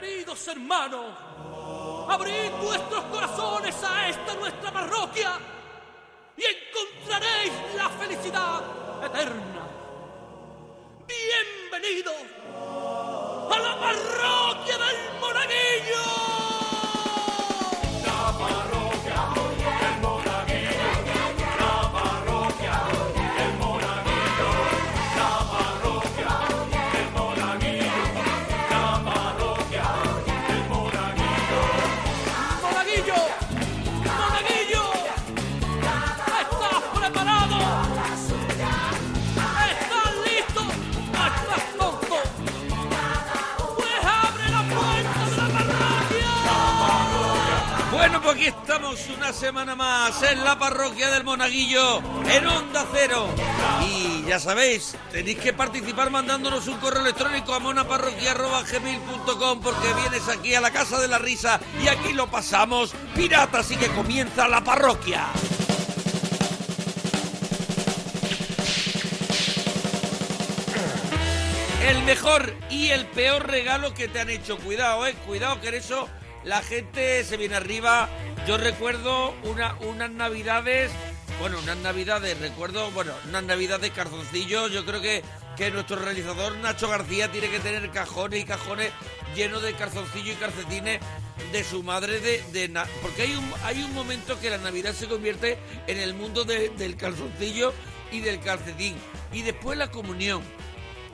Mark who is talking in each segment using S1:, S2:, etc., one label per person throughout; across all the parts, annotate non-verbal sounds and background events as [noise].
S1: Queridos hermanos, abrid vuestros corazones a esta nuestra parroquia y encontraréis la felicidad eterna. Bienvenidos a la parroquia
S2: Aquí estamos una semana más en la parroquia del Monaguillo, en Onda Cero. Y ya sabéis, tenéis que participar mandándonos un correo electrónico a monaparroquia.gmail.com porque vienes aquí a la Casa de la Risa y aquí lo pasamos pirata, así que comienza la parroquia. El mejor y el peor regalo que te han hecho. Cuidado, eh, cuidado que en la gente se viene arriba. Yo recuerdo una, unas navidades, bueno, unas navidades, recuerdo, bueno, unas navidades calzoncillos. Yo creo que, que nuestro realizador Nacho García tiene que tener cajones y cajones llenos de calzoncillos y calcetines de su madre de, porque hay un hay un momento que la navidad se convierte en el mundo de- del calzoncillo y del calcetín y después la comunión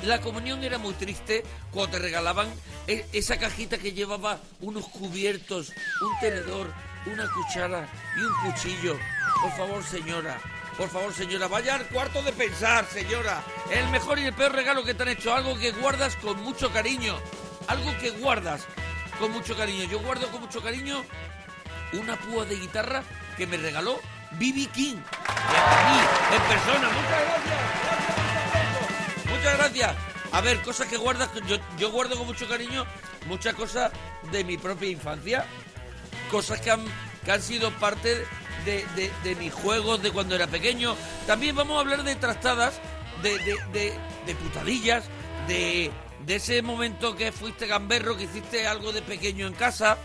S2: la comunión era muy triste cuando te regalaban e- esa cajita que llevaba unos cubiertos, un tenedor, una cuchara y un cuchillo. Por favor, señora. Por favor, señora, vaya al cuarto de pensar, señora. El mejor y el peor regalo que te han hecho, algo que guardas con mucho cariño. Algo que guardas con mucho cariño. Yo guardo con mucho cariño una púa de guitarra que me regaló B.B. King. A mí, en persona. Muchas gracias. Muchas gracias. A ver, cosas que guardas. Yo, yo guardo con mucho cariño muchas cosas de mi propia infancia. Cosas que han, que han sido parte de, de- de mis juegos de cuando era pequeño. También vamos a hablar de trastadas, de, de, de- putadillas, de, de ese momento que fuiste gamberro, que hiciste algo de pequeño en casa.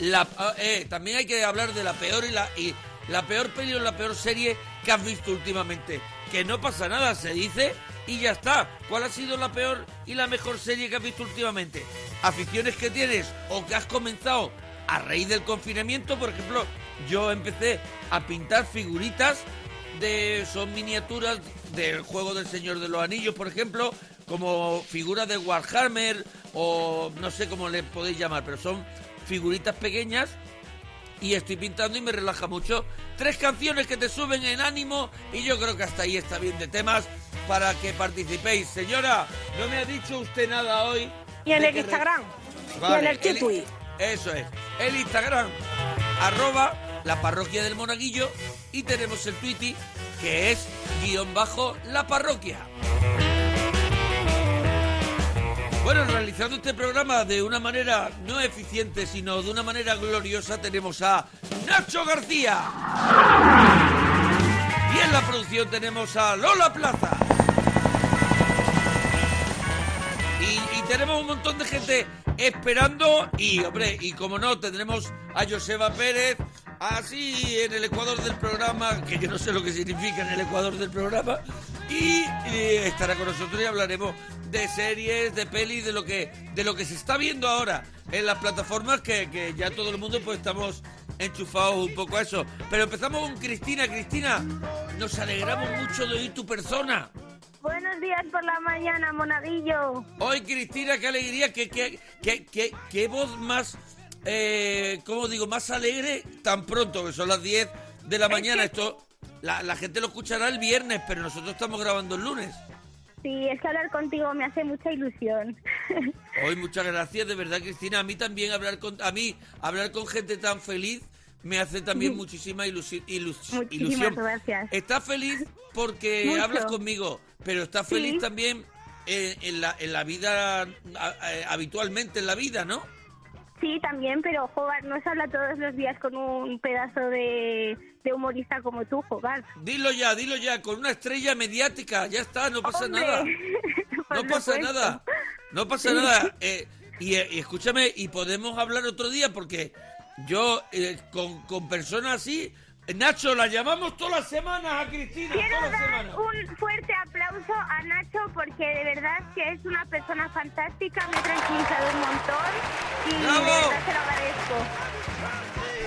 S2: La, ah, eh, también hay que hablar de la peor y la, y la peor peli o la peor serie que has visto últimamente. Que no pasa nada, se dice y ya está. ¿Cuál ha sido la peor y la mejor serie que has visto últimamente? Aficiones que tienes o que has comenzado a raíz del confinamiento. Por ejemplo, yo empecé a pintar figuritas de son miniaturas del juego del Señor de los Anillos, por ejemplo, como figuras de Warhammer o no sé cómo le podéis llamar, pero son figuritas pequeñas y estoy pintando y me relaja mucho. Tres canciones que te suben en ánimo y yo creo que hasta ahí está bien de temas para que participéis. Señora, no me ha dicho usted nada hoy.
S3: Y en el
S2: re-
S3: Instagram.
S2: Vale,
S3: y en el
S2: el-
S3: Twitter.
S2: Eso es. El Instagram, arroba la parroquia del monaguillo y tenemos el Twitter que es guion bajo la parroquia. Bueno, realizando este programa de una manera no eficiente, sino de una manera gloriosa, tenemos a Nacho García. Y en la producción tenemos a Lola Plaza. Y, tenemos un montón de gente esperando y, hombre, y como no, tendremos a Joseba Pérez así en el ecuador del programa, que yo no sé lo que significa en el ecuador del programa, y, y estará con nosotros y hablaremos de series, de pelis, de lo que de lo que se está viendo ahora en las plataformas que, que ya todo el mundo pues estamos enchufados un poco a eso. Pero empezamos con Cristina. Cristina, nos alegramos mucho de oír tu persona.
S3: Buenos días por la mañana, monaguillo.
S2: Hoy, Cristina, qué alegría, qué, qué, qué, qué, qué voz más, eh, ¿cómo digo?, más alegre tan pronto, que son las 10 de la mañana. Esto, la, la gente lo escuchará el viernes, pero nosotros estamos grabando el lunes.
S3: Sí, es que hablar contigo me hace mucha ilusión. [laughs]
S2: Hoy, muchas gracias, de verdad, Cristina. A mí también hablar con, a mí, hablar con gente tan feliz me hace también muchísima ilusi- ilus-
S3: Muchísimas
S2: ilusión.
S3: gracias.
S2: Estás feliz porque
S3: Mucho.
S2: hablas conmigo, pero estás feliz
S3: Sí.
S2: también en, en la, en la vida, habitualmente en la vida, ¿no?
S3: Sí, también, pero Jogar no se habla todos los días con un pedazo de, de humorista como tú, Jogar.
S2: Dilo ya, dilo ya, con una estrella mediática, ya está, no pasa
S3: Hombre,
S2: nada. [laughs] No pasa
S3: supuesto.
S2: nada. No pasa nada. Eh, Y, eh, y escúchame, y podemos hablar otro día porque yo eh, con, con personas así, Nacho, la llamamos todas las semanas a Cristina,
S3: Quiero
S2: todas las
S3: dar
S2: semanas.
S3: un fuerte aplauso a Nacho porque de verdad que es una persona fantástica, me ha tranquilizado un montón y de
S2: ¡Bravo!
S3: verdad se lo agradezco.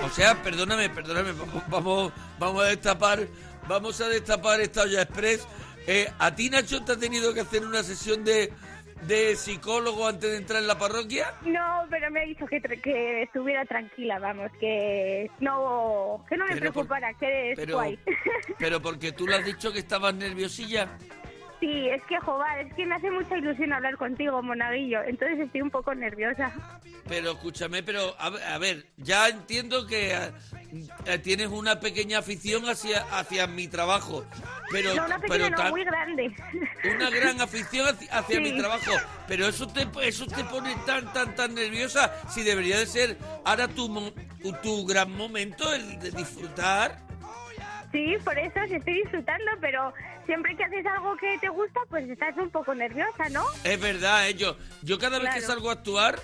S2: O sea, perdóname, perdóname, [laughs] vamos, vamos, vamos a destapar, vamos a destapar esta olla express. Eh, ¿A ti, Nacho, te ha tenido que hacer una sesión de, de psicólogo antes de entrar en la parroquia?
S3: No, pero me ha dicho que, que estuviera tranquila, vamos, que no, que no me
S2: Pero por-
S3: preocupara, que es
S2: Pero,
S3: guay.
S2: pero [laughs] porque tú le has dicho que estabas nerviosilla.
S3: Sí, es que, joder, es que me hace mucha ilusión hablar contigo, Monaguillo, entonces estoy un poco nerviosa.
S2: Pero escúchame, pero a, ver- a ver, ya entiendo que eh, eh, tienes una pequeña afición hacia, hacia mi trabajo. Pero,
S3: no, una
S2: pero
S3: pequeña, no,
S2: tan-
S3: muy grande.
S2: una gran afición hacia, hacia
S3: Sí.
S2: mi trabajo. Pero eso te, eso te pone tan, tan, tan nerviosa. Si debería de ser ahora tu, tu gran momento, el de disfrutar.
S3: Sí, por eso sí estoy disfrutando, pero siempre que haces algo que te gusta, pues estás un poco nerviosa, ¿no?
S2: Es verdad, ¿eh? yo, yo cada vez que salgo a actuar,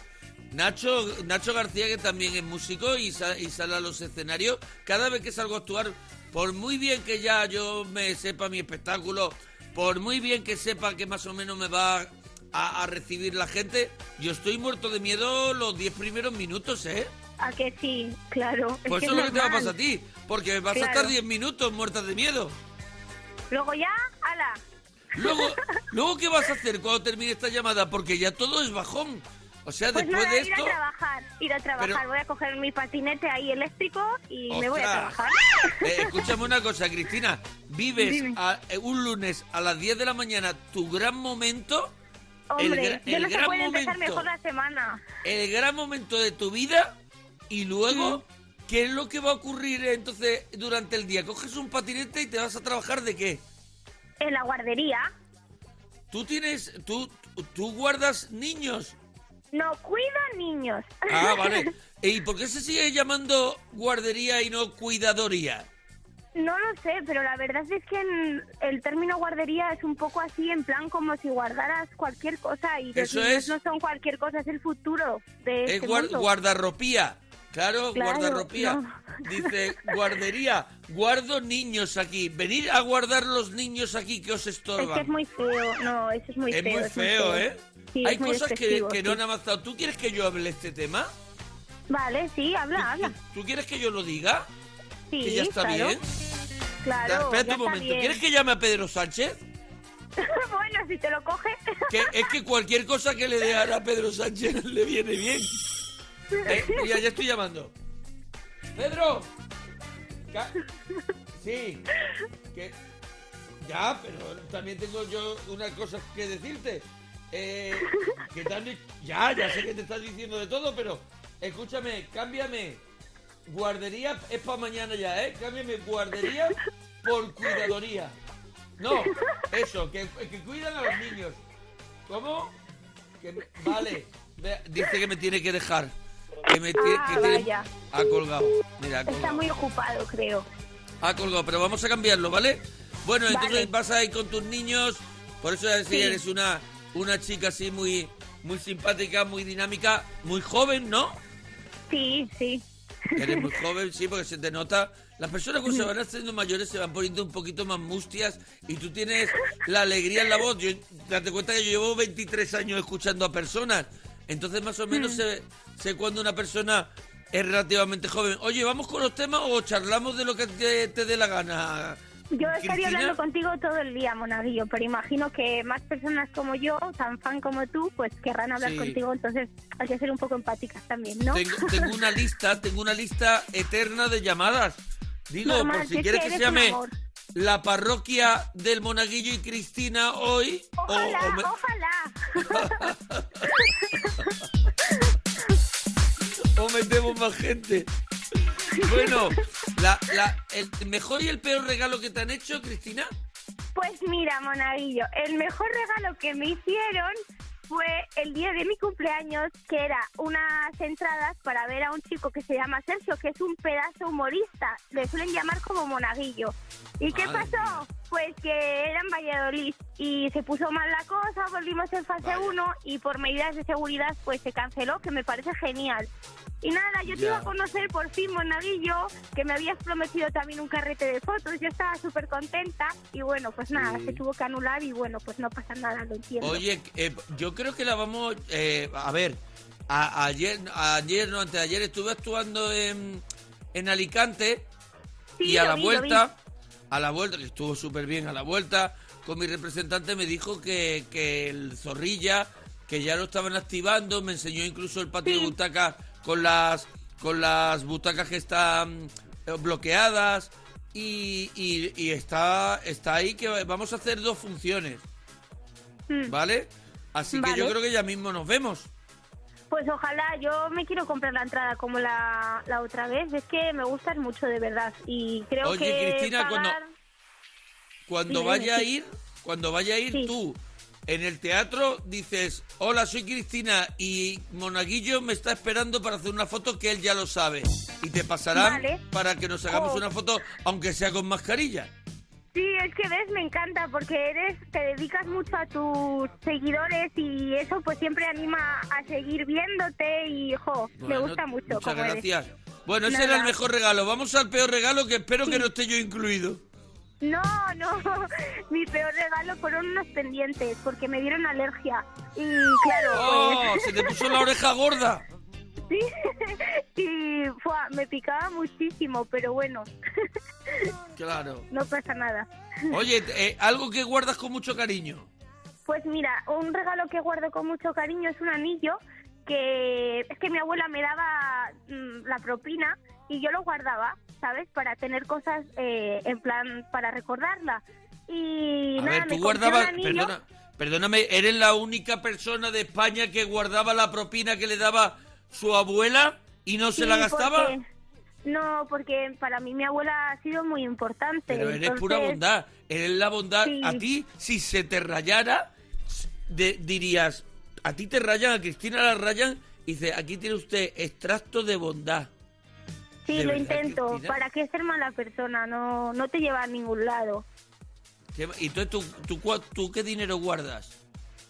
S2: Nacho, Nacho García, que también es músico y, sa- y sale a los escenarios, cada vez que salgo a actuar, por muy bien que ya yo me sepa mi espectáculo, por muy bien que sepa que más o menos me va a, a recibir la gente, yo estoy muerto de miedo los 10 primeros minutos, ¿eh?
S3: A que sí, claro. es
S2: Pues
S3: que
S2: eso es lo que te va a pasar a ti, porque vas a estar 10 minutos muerta de miedo.
S3: Luego ya, ala.
S2: Luego, [laughs] luego ¿qué vas a hacer cuando termine esta llamada? Porque ya todo es bajón. O sea,
S3: Pues
S2: después
S3: nada,
S2: de
S3: ir
S2: esto...
S3: a trabajar, ir a trabajar.
S2: Pero-
S3: Voy a coger mi patinete ahí eléctrico y me voy a trabajar.
S2: Eh, escúchame una cosa, Cristina. Vives a- eh, un lunes a las 10 de la mañana tu gran momento,
S3: Hombre,
S2: el
S3: no se
S2: gran
S3: puede empezar
S2: momento.
S3: mejor la semana.
S2: el gran momento de tu vida y luego, ¿qué es lo que va a ocurrir entonces durante el día? Coges un patinete y te vas a trabajar de qué?
S3: En la guardería.
S2: Tú tienes, tú, tú guardas niños.
S3: No cuido niños.
S2: Ah, [laughs] vale. ¿Y por qué se sigue llamando guardería y no cuidadoría?
S3: No lo sé, pero la verdad es que en- el término guardería es un poco así, en plan como si guardaras cualquier cosa y los
S2: Eso
S3: niños
S2: es.
S3: no son cualquier cosa, es el futuro de
S2: Es
S3: este mundo.
S2: guardarropía. Claro,
S3: Claro,
S2: guardarropía.
S3: no.
S2: Dice, [laughs] guardería, guardo niños aquí. Venid a guardar los niños aquí que os
S3: Es
S2: estorban.
S3: que es muy feo, no, eso es muy
S2: Es
S3: feo.
S2: muy
S3: es
S2: feo, ¿eh?
S3: Sí,
S2: Hay
S3: es muy
S2: cosas que, no han avanzado. ¿Tú quieres que yo hable este tema?
S3: Vale, sí, habla, habla.
S2: ¿Tú quieres que yo lo diga?
S3: Sí,
S2: que ya está
S3: claro,
S2: bien.
S3: Claro,
S2: Espérate
S3: ya
S2: un
S3: está
S2: momento.
S3: bien.
S2: ¿Quieres que llame a Pedro Sánchez? [laughs]
S3: bueno, si te lo coge.
S2: Que es que cualquier cosa que le dé a Pedro Sánchez [laughs] le viene bien. Eh, mira, ya estoy llamando. ¡Pedro! Sí. Que... Ya, pero también tengo yo unas cosas que decirte. Eh, que te Ya, ya sé que te estás diciendo de todo, pero escúchame, cámbiame. Guardería es para mañana ya, ¿eh? Cámbiame guardería por cuidadoría. No, eso, que, que cuidan a los niños. ¿Cómo? Vale, dice que me tiene que dejar. Que me tie-
S3: Ah,
S2: que tiene-. Ha colgado. Mira, ha
S3: Está
S2: colgado.
S3: muy ocupado, creo.
S2: Ha colgado, pero vamos a cambiarlo, ¿vale? Bueno, entonces
S3: Vale.
S2: vas a ir con tus niños. Por eso decía,
S3: Sí.
S2: eres una, una chica así muy, muy simpática, muy dinámica, muy joven, ¿no?
S3: Sí, sí.
S2: Eres muy [laughs] joven, sí, porque se te nota. Las personas cuando se van haciendo mayores se van poniendo un poquito más mustias y tú tienes la alegría en la voz. Yo, date cuenta que yo llevo 23 años escuchando a personas. Entonces más o
S3: Mm.
S2: menos sé, sé cuando una persona es relativamente joven. Oye, ¿vamos con los temas o charlamos de lo que te, te dé la gana?
S3: Yo estaría
S2: Cristina?
S3: hablando contigo todo el día, Monaguillo, pero imagino que más personas como yo, tan fan como tú, pues querrán hablar
S2: Sí.
S3: contigo, entonces hay que ser un poco empáticas también, ¿no?
S2: Tengo, tengo una lista, tengo una lista eterna de llamadas. Digo,
S3: Normal,
S2: por
S3: si
S2: si
S3: es
S2: quieres
S3: que
S2: que se llame. La parroquia del Monaguillo y Cristina hoy. o-
S3: Ojalá,
S2: o me-
S3: ojalá. [laughs]
S2: o metemos más gente. Bueno, la, la- el mejor y el peor regalo que te han hecho, Cristina.
S3: Pues mira, Monaguillo, el mejor regalo que me hicieron fue el día de mi cumpleaños, que era unas entradas para ver a un chico que se llama Sergio, que es un pedazo humorista. Le suelen llamar como monaguillo. ¿Y qué
S2: Madre
S3: pasó? Pues que era en Valladolid y se puso mal la cosa, volvimos en fase
S2: Vaya.
S3: 1 y por medidas de seguridad pues se canceló, que me parece genial. Y nada, yo te
S2: Ya.
S3: iba a conocer por fin, Monaguillo, que me habías prometido también un carrete de fotos, yo estaba súper contenta y bueno, pues nada,
S2: Sí.
S3: se tuvo que anular y bueno, pues no pasa nada, lo entiendo.
S2: Oye, eh, yo creo que la vamos... eh, a ver, a- ayer, ayer, no, antes de ayer estuve actuando en, en Alicante
S3: Sí,
S2: y a la
S3: vi,
S2: vuelta, a la vuelta, que estuvo súper bien, a la vuelta, con mi representante me dijo que, que el Zorrilla, que ya lo estaban activando, me enseñó incluso el patio
S3: Sí.
S2: de butacas con las, con las butacas que están eh, bloqueadas y, y- y está, está ahí que vamos a hacer dos funciones,
S3: Mm.
S2: ¿vale? Así que yo creo que ya mismo nos vemos.
S3: Pues ojalá, yo me quiero comprar la entrada como la, la otra vez, es que me gustan mucho de verdad y creo
S2: Oye,
S3: que
S2: Cristina, cuando-
S3: pagar-
S2: Cuando
S3: Dime,
S2: vaya a ir, cuando vaya a ir
S3: Sí.
S2: tú en el teatro dices, hola, soy Cristina y Monaguillo me está esperando para hacer una foto que él ya lo sabe. Y te pasarán
S3: Vale.
S2: para que nos hagamos
S3: Oh.
S2: una foto, aunque sea con mascarilla.
S3: Sí, es que ves, me encanta porque eres, te dedicas mucho a tus seguidores y eso pues siempre anima a seguir viéndote y jo, me gusta mucho
S2: Muchas
S3: como eres.
S2: gracias. Bueno, ese
S3: Nada.
S2: era el mejor regalo. Vamos al peor regalo que espero que no esté yo incluido.
S3: No, no, [laughs] mi peor regalo fueron unos pendientes porque me dieron alergia y claro,
S2: ¡Oh!
S3: pues,
S2: Se te puso la oreja gorda. [laughs]
S3: sí, [laughs] y fua, me picaba muchísimo, pero bueno,
S2: Claro.
S3: no pasa nada.
S2: Oye, eh, algo que guardas con mucho cariño.
S3: Pues mira, un regalo que guardo con mucho cariño es un anillo que es que mi abuela me daba mm, la propina y yo lo guardaba, ¿sabes? Para tener cosas eh, en plan para recordarla. Y
S2: A
S3: nada,
S2: ver, tú
S3: me
S2: guardabas, perdona, perdóname, ¿eres la única persona de España que guardaba la propina que le daba su abuela y no se
S3: Sí,
S2: la gastaba?
S3: porque- no, porque para mí mi abuela ha sido muy importante.
S2: Pero eres pura bondad, eres la bondad.
S3: Sí.
S2: A ti, si se te rayara, de- dirías, a ti te rayan, a Cristina la rayan, y dice, aquí tiene usted extracto de bondad.
S3: Sí,
S2: ¿De
S3: lo intento. ¿Para qué ser mala persona? No, no te lleva a ningún lado.
S2: ¿Qué- ¿Y entonces tú, tú, cua- tú qué dinero guardas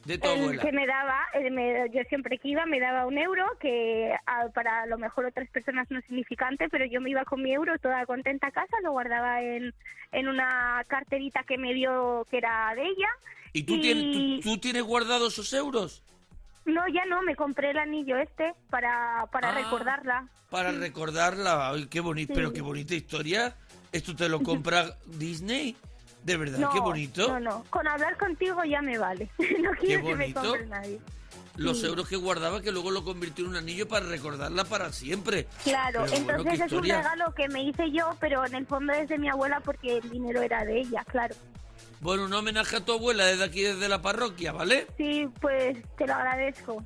S2: de tu
S3: El
S2: abuela?
S3: que me daba, el me- yo siempre que iba me daba un euro, que a- para a lo mejor otras personas no es significante, pero yo me iba con mi euro toda contenta a casa, lo guardaba en, en una carterita que me dio que era de ella.
S2: ¿Y tú, tienes, tú, tú tienes guardados esos euros?
S3: No, ya no, me compré el anillo este para, para
S2: Ah.
S3: recordarla.
S2: Para recordarla, Ay, qué bonito,
S3: Sí.
S2: pero qué bonita historia. ¿Esto te lo [laughs] compra Disney? De verdad,
S3: No,
S2: qué bonito.
S3: No, no, con hablar contigo ya me vale. [laughs] no quiero que me
S2: bonito.
S3: compre nadie.
S2: Los
S3: Sí.
S2: euros que guardaba que luego lo convirtió en un anillo para recordarla para siempre.
S3: Claro,
S2: Pero
S3: entonces
S2: qué
S3: es un regalo que me hice yo, pero en el fondo es de mi abuela porque el dinero era de ella, claro.
S2: Bueno, un homenaje a tu abuela desde aquí, desde la parroquia, ¿vale?
S3: Sí, pues te lo agradezco.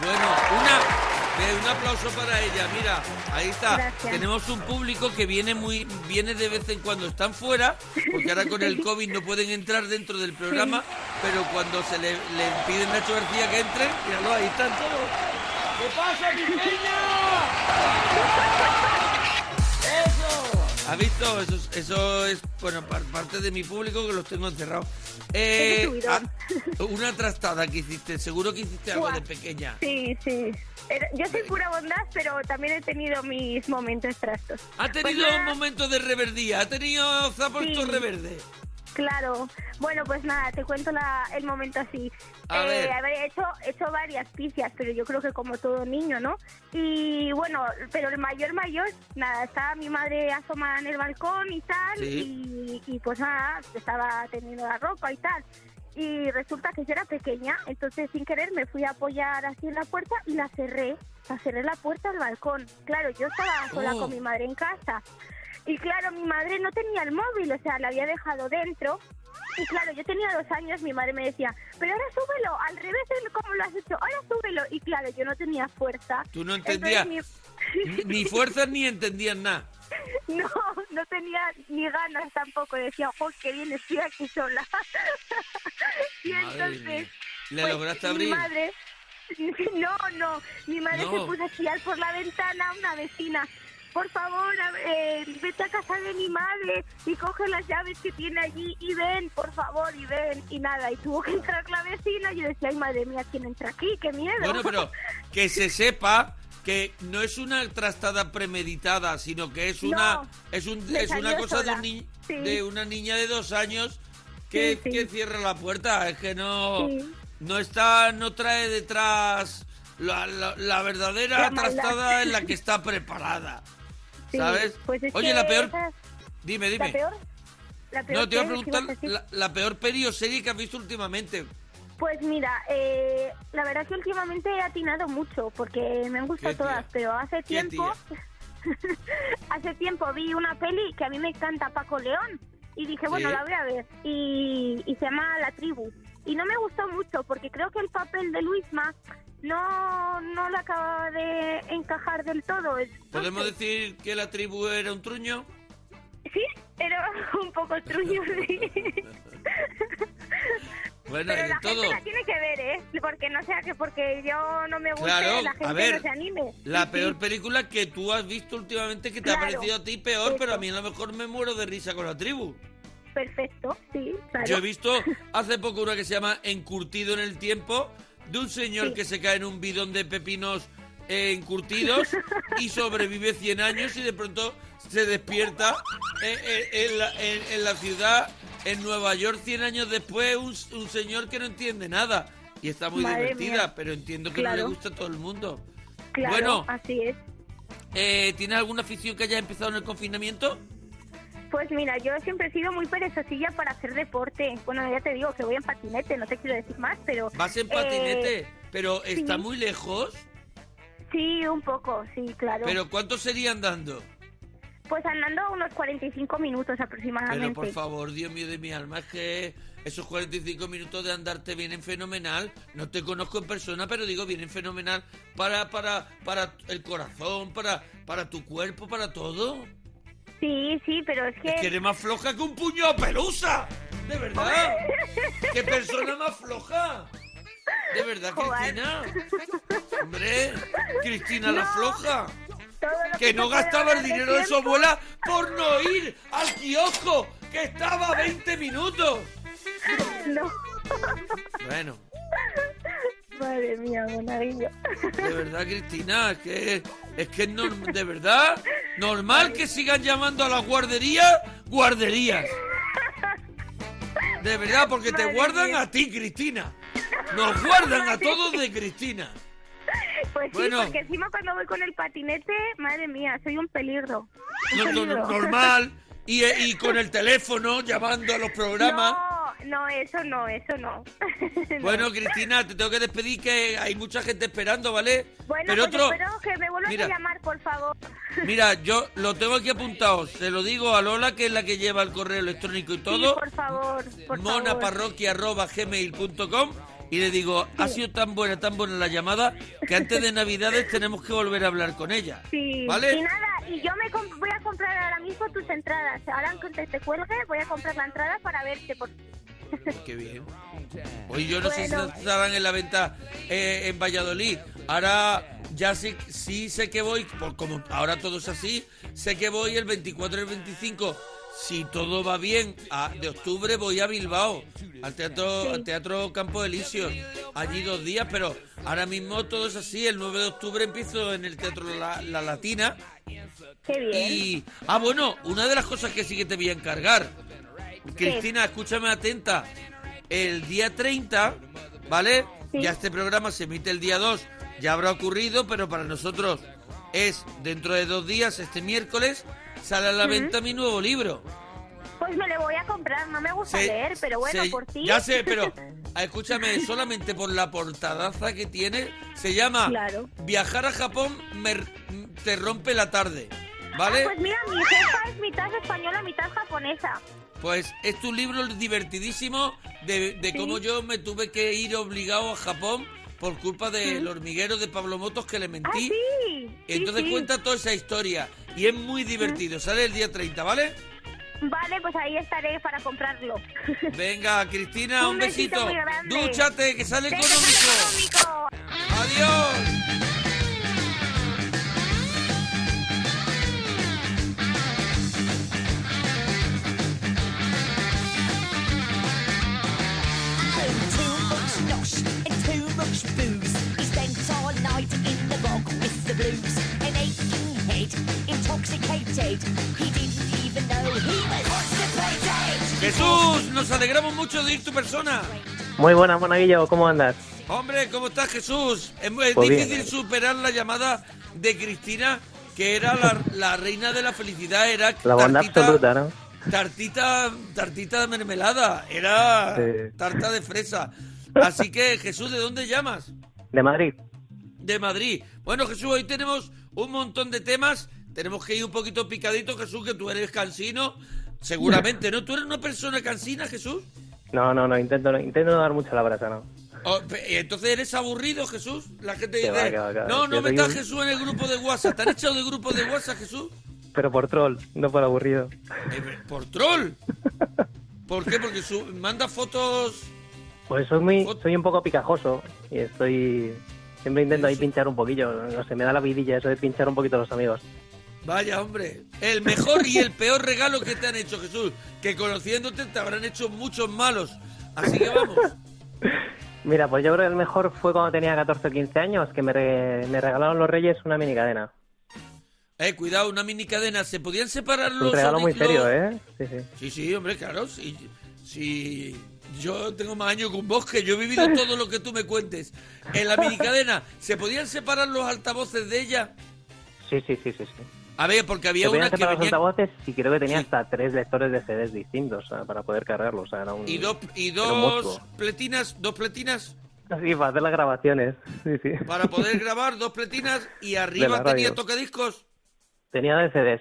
S2: Bueno, una, un aplauso para ella. Mira, ahí está.
S3: Gracias.
S2: Tenemos un público que viene muy, viene de vez en cuando. Están fuera, porque ahora con el [laughs] COVID no pueden entrar dentro del programa, pero cuando se le, le piden a Nacho García que entren, míralo, ahí están todos. ¿Qué pasa? ¡Eso! [laughs] ¿Has visto? Eso, es- eso es, bueno, par- parte de mi público que los tengo encerrados. Eh, ah, una trastada que hiciste, seguro que hiciste algo
S3: Buah.
S2: de pequeña.
S3: Sí, sí. Yo soy pura bondad, pero también he tenido mis momentos trastos.
S2: Ha tenido
S3: Pues
S2: un
S3: nada,
S2: momento de reverdía, ha tenido puesto
S3: Sí.
S2: reverde.
S3: Claro. Bueno, pues nada, te cuento la, el momento así.
S2: A ver,
S3: he hecho, he hecho varias picias, pero yo creo que como todo niño, ¿no? Y bueno, pero el mayor mayor, nada, estaba mi madre asomada en el balcón y tal,
S2: Sí.
S3: y, y pues nada, estaba teniendo la ropa y tal. Y resulta que yo era pequeña, entonces sin querer me fui a apoyar así en la puerta y la cerré. La cerré la puerta al balcón. Claro, yo estaba sola
S2: Oh.
S3: con mi madre en casa. Y claro, mi madre no tenía el móvil, o sea, la había dejado dentro. Y claro, yo tenía dos años, mi madre me decía, pero ahora súbelo, al revés de cómo lo has hecho, ahora súbelo. Y claro, yo no tenía fuerza.
S2: Tú no entendías
S3: Entonces, [laughs]
S2: ni, ni fuerzas ni entendías nada. [laughs]
S3: No, no tenía ni ganas tampoco. Decía, oh, qué bien, estoy aquí sola. [laughs] y
S2: Madre
S3: entonces,
S2: mía. ¿Le
S3: Pues,
S2: lograste
S3: mi
S2: abrir?
S3: madre... No, no, mi madre
S2: No.
S3: se puso a chillar por la ventana a una vecina. Por favor, eh, vete a casa de mi madre y coge las llaves que tiene allí y ven, por favor, y ven. Y nada, y tuvo que entrar la vecina y yo decía, ay, madre mía, ¿quién entra aquí? ¡Qué miedo!
S2: Bueno, pero que se [laughs] sepa que no es una trastada premeditada, sino que es una
S3: No,
S2: es un es una cosa de, un ni-
S3: Sí.
S2: de una niña de dos años que,
S3: Sí, sí.
S2: que cierra la puerta. Es que no no está no trae detrás la, la- la verdadera
S3: La
S2: trastada en la que está preparada. [laughs]
S3: Sí,
S2: ¿Sabes?
S3: pues es
S2: Oye,
S3: que
S2: la peor
S3: esa-
S2: Dime, dime.
S3: ¿La peor? ¿La peor
S2: No, te iba a preguntar la, la peor peli o serie que has visto últimamente.
S3: Pues mira, eh, la verdad que últimamente he atinado mucho porque me han gustado todas, pero hace tiempo, [laughs] hace tiempo vi una peli que a mí me encanta Paco León y dije, bueno, la voy a ver y, y se llama La Tribu y no me gustó mucho porque creo que el papel de Luisma no no le acaba de encajar del todo.
S2: ¿Podemos decir que la tribu era un truño?
S3: Sí, era [laughs] un poco truño, sí. [laughs]
S2: Bueno,
S3: Pero la
S2: todo.
S3: gente la tiene que ver, ¿eh? Porque no sea que porque yo no me guste,
S2: Claro,
S3: la gente
S2: a ver,
S3: no se anime.
S2: La peor
S3: sí.
S2: película que tú has visto últimamente que te ha parecido a ti peor, pero a mí a lo mejor me muero de risa con la tribu.
S3: Perfecto, sí, claro.
S2: Yo he visto [laughs] hace poco una que se llama Encurtido en el tiempo, de un señor
S3: Sí.
S2: que se cae en un bidón de pepinos eh, encurtidos y sobrevive 100 años y de pronto se despierta en, en- en la, en- la ciudad, en Nueva York, 100 años después, un, un señor que no entiende nada. Y está muy
S3: Madre
S2: divertida,
S3: mía.
S2: pero entiendo que no le gusta a todo el mundo.
S3: Claro,
S2: bueno.
S3: así es.
S2: Eh, ¿Tienes alguna afición que haya empezado en el confinamiento?
S3: Pues mira, yo siempre he sido muy perezosilla para hacer deporte. Bueno, ya te digo que voy en patinete, no te quiero decir más, pero...
S2: Vas en
S3: eh,
S2: patinete, pero está
S3: sí.
S2: muy lejos.
S3: sí, un poco, sí, claro.
S2: ¿Pero cuánto sería andando?
S3: Pues andando unos 45 minutos aproximadamente.
S2: Pero por favor, Dios mío de mi alma, es que esos 45 minutos de andarte vienen fenomenal. No te conozco en persona, pero digo, vienen fenomenal para, para, para el corazón, para, para tu cuerpo, para todo.
S3: Sí, sí, pero es que...
S2: Es que eres más floja que un puño de pelusa. De verdad. ¿Qué persona más floja? De verdad,
S3: Joder.
S2: Cristina. Hombre, Cristina la floja. Que no gastaba el
S3: ahorrar de
S2: dinero de su abuela por no ir al kiosco, que estaba a 20 minutos.
S3: No.
S2: Bueno,
S3: Madre mía, monaguillo.
S2: de verdad, Cristina, es que es que es norm- de verdad normal que sigan llamando a las guarderías guarderías. De verdad, porque te
S3: Madre
S2: guardan
S3: mía.
S2: a ti, Cristina. Nos guardan a todos de Cristina.
S3: Pues
S2: Bueno.
S3: sí, porque encima cuando voy con el patinete, madre mía, soy un peligro. Un
S2: No, no,
S3: peligro.
S2: no, normal. Y, y con el teléfono llamando a los programas.
S3: No, no, eso no, eso no. [laughs] No.
S2: Bueno, Cristina, te tengo que despedir que hay mucha gente esperando, ¿vale?
S3: Bueno,
S2: Pero
S3: pues
S2: otro,
S3: espero que me vuelvas
S2: Mira.
S3: a llamar, por favor.
S2: mira, [laughs] yo lo tengo aquí apuntado. Se lo digo a Lola, que es la que lleva el correo electrónico y
S3: Sí,
S2: todo.
S3: por favor, por
S2: monaparroquia.gmail.com y le digo, ha sido tan buena, tan buena la llamada que antes de [laughs] Navidades tenemos que volver a hablar con ella.
S3: Sí,
S2: ¿Vale?
S3: y nada, y yo me comp- comprar ahora mismo tus entradas. Ahora que te cuelgue, voy a comprar la entrada para verte. Por... [laughs]
S2: Qué bien. Oye, yo no sé
S3: Bueno.
S2: si estarán en la venta eh, en Valladolid. Ahora ya sí, sí sé que voy, por como ahora todo es así, sé que voy el 24 y el 25. Si todo va bien, a- de octubre voy a Bilbao, al teatro,
S3: Sí.
S2: al teatro Campo Elíseos. Allí dos días, pero ahora mismo todo es así. El 9 de octubre empiezo en el Teatro La, La Latina.
S3: Qué bien.
S2: Y. Ah, bueno, una de las cosas que sí que te voy a encargar. Cristina, escúchame atenta. El día 30, ¿vale?
S3: Sí.
S2: Ya este programa se emite el día 2, ya habrá ocurrido, pero para nosotros es dentro de dos días, este miércoles, sale a la venta mi nuevo libro.
S3: Pues me lo voy a comprar. No me gusta
S2: Se-
S3: leer, pero bueno,
S2: se-
S3: por ti.
S2: Ya sé, pero [laughs] ah, escúchame, solamente por la portadaza que tiene, se llama
S3: Claro.
S2: Viajar a Japón me- te rompe la tarde, ¿vale?
S3: Ah, pues mira, mi jefa es mitad española, mitad japonesa.
S2: Pues es tu libro divertidísimo de, de
S3: Sí.
S2: cómo yo me tuve que ir obligado a Japón por culpa del hormiguero de Pablo Motos que le
S3: Ah,
S2: mentí.
S3: sí.
S2: Entonces
S3: sí, sí.
S2: cuenta toda esa historia y es muy divertido. Sale el día 30, ¿vale?
S3: Vale, pues ahí estaré para comprarlo. [laughs]
S2: Venga, Cristina, un,
S3: Un besito
S2: besito. Dúchate, que sale
S3: ¡Besos
S2: económico.
S3: económicos!
S2: Adiós.
S4: Much booze. He spent all night in the bog with the blues. An aching head, intoxicated. He didn't even know he was constipated.
S2: Jesús, nos alegramos mucho de ir tu persona.
S5: Muy buenas, Monaguillo, ¿cómo andas?
S2: Hombre, ¿cómo estás, Jesús? Es muy
S5: Pues bien.
S2: difícil superar la llamada de Cristina, que era la, la reina de la felicidad, era [laughs]
S5: La bondad
S2: tartita-
S5: absoluta, ¿no?
S2: Tartita, tartita de mermelada, era
S5: Sí.
S2: tarta de fresa. Así que, Jesús, ¿de dónde llamas?
S5: De Madrid.
S2: De Madrid. Bueno, Jesús, hoy tenemos un montón de temas. Tenemos que ir un poquito picadito, Jesús, que tú eres cansino. Seguramente, ¿no? ¿Tú eres una persona cansina, Jesús?
S5: No, no, no, intento, no, intento no dar mucha la brasa, ¿no?
S2: Oh, entonces eres aburrido, Jesús. La gente dice,
S5: va, que va, que va.
S2: no, no metas
S5: un-
S2: Jesús en el grupo de WhatsApp. ¿Te han echado de grupo de WhatsApp, Jesús?
S5: Pero por troll, no por aburrido.
S2: Eh, por troll. [laughs] ¿Por qué? Porque su- manda fotos...
S5: Pues soy muy, soy un poco picajoso y estoy... Siempre intento ahí pinchar un poquillo, no sé, me da la vidilla eso de pinchar un poquito a los amigos.
S2: Vaya, hombre. El mejor y el peor regalo que te han hecho, Jesús. Que conociéndote te habrán hecho muchos malos. Así que vamos.
S5: Mira, pues yo creo que el mejor fue cuando tenía 14 o 15 años, que me, re- me regalaron los reyes una mini cadena.
S2: Eh, cuidado, una mini cadena. ¿Se podían separar los
S5: Un regalo muy serio, ¿eh? Sí, sí.
S2: Sí, sí, hombre, claro. Sí, sí. Yo tengo más años que un bosque. Yo he vivido [laughs] todo lo que tú me cuentes. En la mini cadena, ¿se podían separar los altavoces de ella?
S5: Sí, sí, sí, sí, sí.
S2: A ver, porque había una que
S5: separar los
S2: venía...
S5: altavoces y creo que tenía
S2: Sí.
S5: hasta tres lectores de CDs distintos o sea, para poder cargarlos. O sea, era un...
S2: Y dos, y dos pletinas, dos pletinas
S5: Sí, para hacer las grabaciones. Sí, sí.
S2: para poder [laughs] grabar, dos pletinas y arriba tenía tocadiscos.
S5: Tenía de CDs.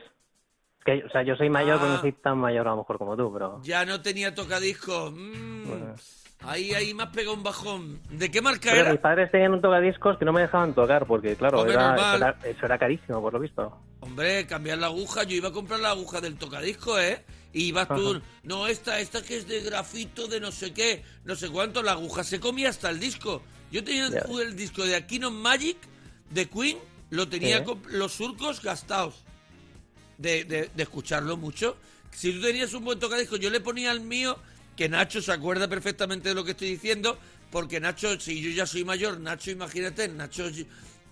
S5: Que, o sea, yo soy mayor,
S2: Ah.
S5: pero no soy tan mayor a lo mejor como tú, pero...
S2: Ya no tenía tocadiscos. Mm,
S5: Bueno.
S2: Ahí, ahí me has pegado un bajón. ¿De qué marca
S5: Pero
S2: era?
S5: mis padres tenían un tocadiscos que no me dejaban tocar, porque claro,
S2: Hombre,
S5: era, eso, era, eso era carísimo, por lo visto.
S2: Hombre, cambiar la aguja. Yo iba a comprar la aguja del tocadisco, ¿eh? Y ibas tú,
S5: Ajá.
S2: no, esta, esta que es de grafito, de no sé qué, no sé cuánto. La aguja se comía hasta el disco. Yo tenía el disco de Aquino Magic, de Queen, lo tenía con los surcos gastados. De, de- de escucharlo mucho. Si tú tenías un buen tocadisco, yo le ponía al mío, que Nacho se acuerda perfectamente de lo que estoy diciendo, porque Nacho, si yo ya soy mayor, Nacho, imagínate, Nacho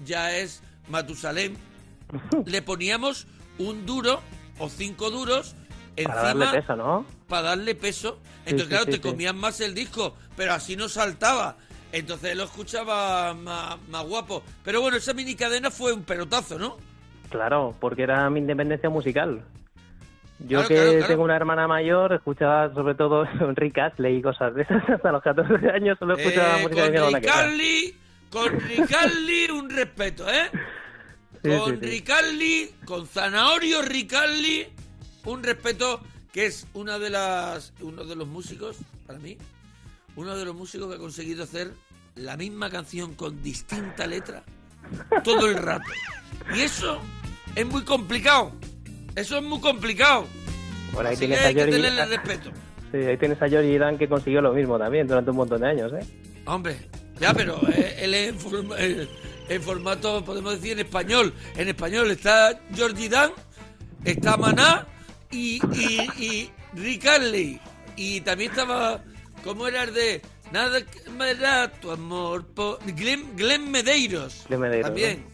S2: ya es Matusalén, [laughs] le poníamos un duro o cinco duros
S5: Para darle
S2: encima
S5: peso, ¿no?
S2: para darle peso. Entonces,
S5: sí,
S2: claro,
S5: sí,
S2: te
S5: sí.
S2: comían más el disco, pero así no saltaba. Entonces él lo escuchaba más, más guapo. Pero bueno, esa mini cadena fue un pelotazo, ¿no?
S5: Claro, porque era mi independencia musical. Yo
S2: Claro,
S5: que
S2: claro, claro.
S5: tengo una hermana mayor, escuchaba sobre todo [laughs] Rick Astley y cosas de esas. [laughs] Hasta los 14 años solo escuchaba
S2: Eh,
S5: música
S2: con
S5: de.
S2: Ricaldi, con Ricaldi un respeto, ¿eh? [laughs]
S5: Sí,
S2: con
S5: sí,
S2: con Zanahorio Ricaldi, un respeto que es una de las uno de los músicos para mí, uno de los músicos que ha conseguido hacer la misma canción con distinta letra todo el rato. Y eso es muy complicado. Eso es muy complicado.
S5: Bueno, ahí
S2: Así que
S5: tienes a
S2: hay que
S5: Georgie-
S2: tenerle respeto.
S5: Sí, ahí tienes a Georgie Dan que consiguió lo mismo también durante un montón de años, ¿eh?
S2: Hombre, ya, pero eh, él es en, forma- eh, en formato, podemos decir, en español. En español está Georgie Dan, está Maná y, y, y Rick Astley. Y también estaba, ¿cómo era el de Nada que me da tu amor? po-" Glenn, Glenn Medeiros.
S5: Glenn Medeiros,
S2: También.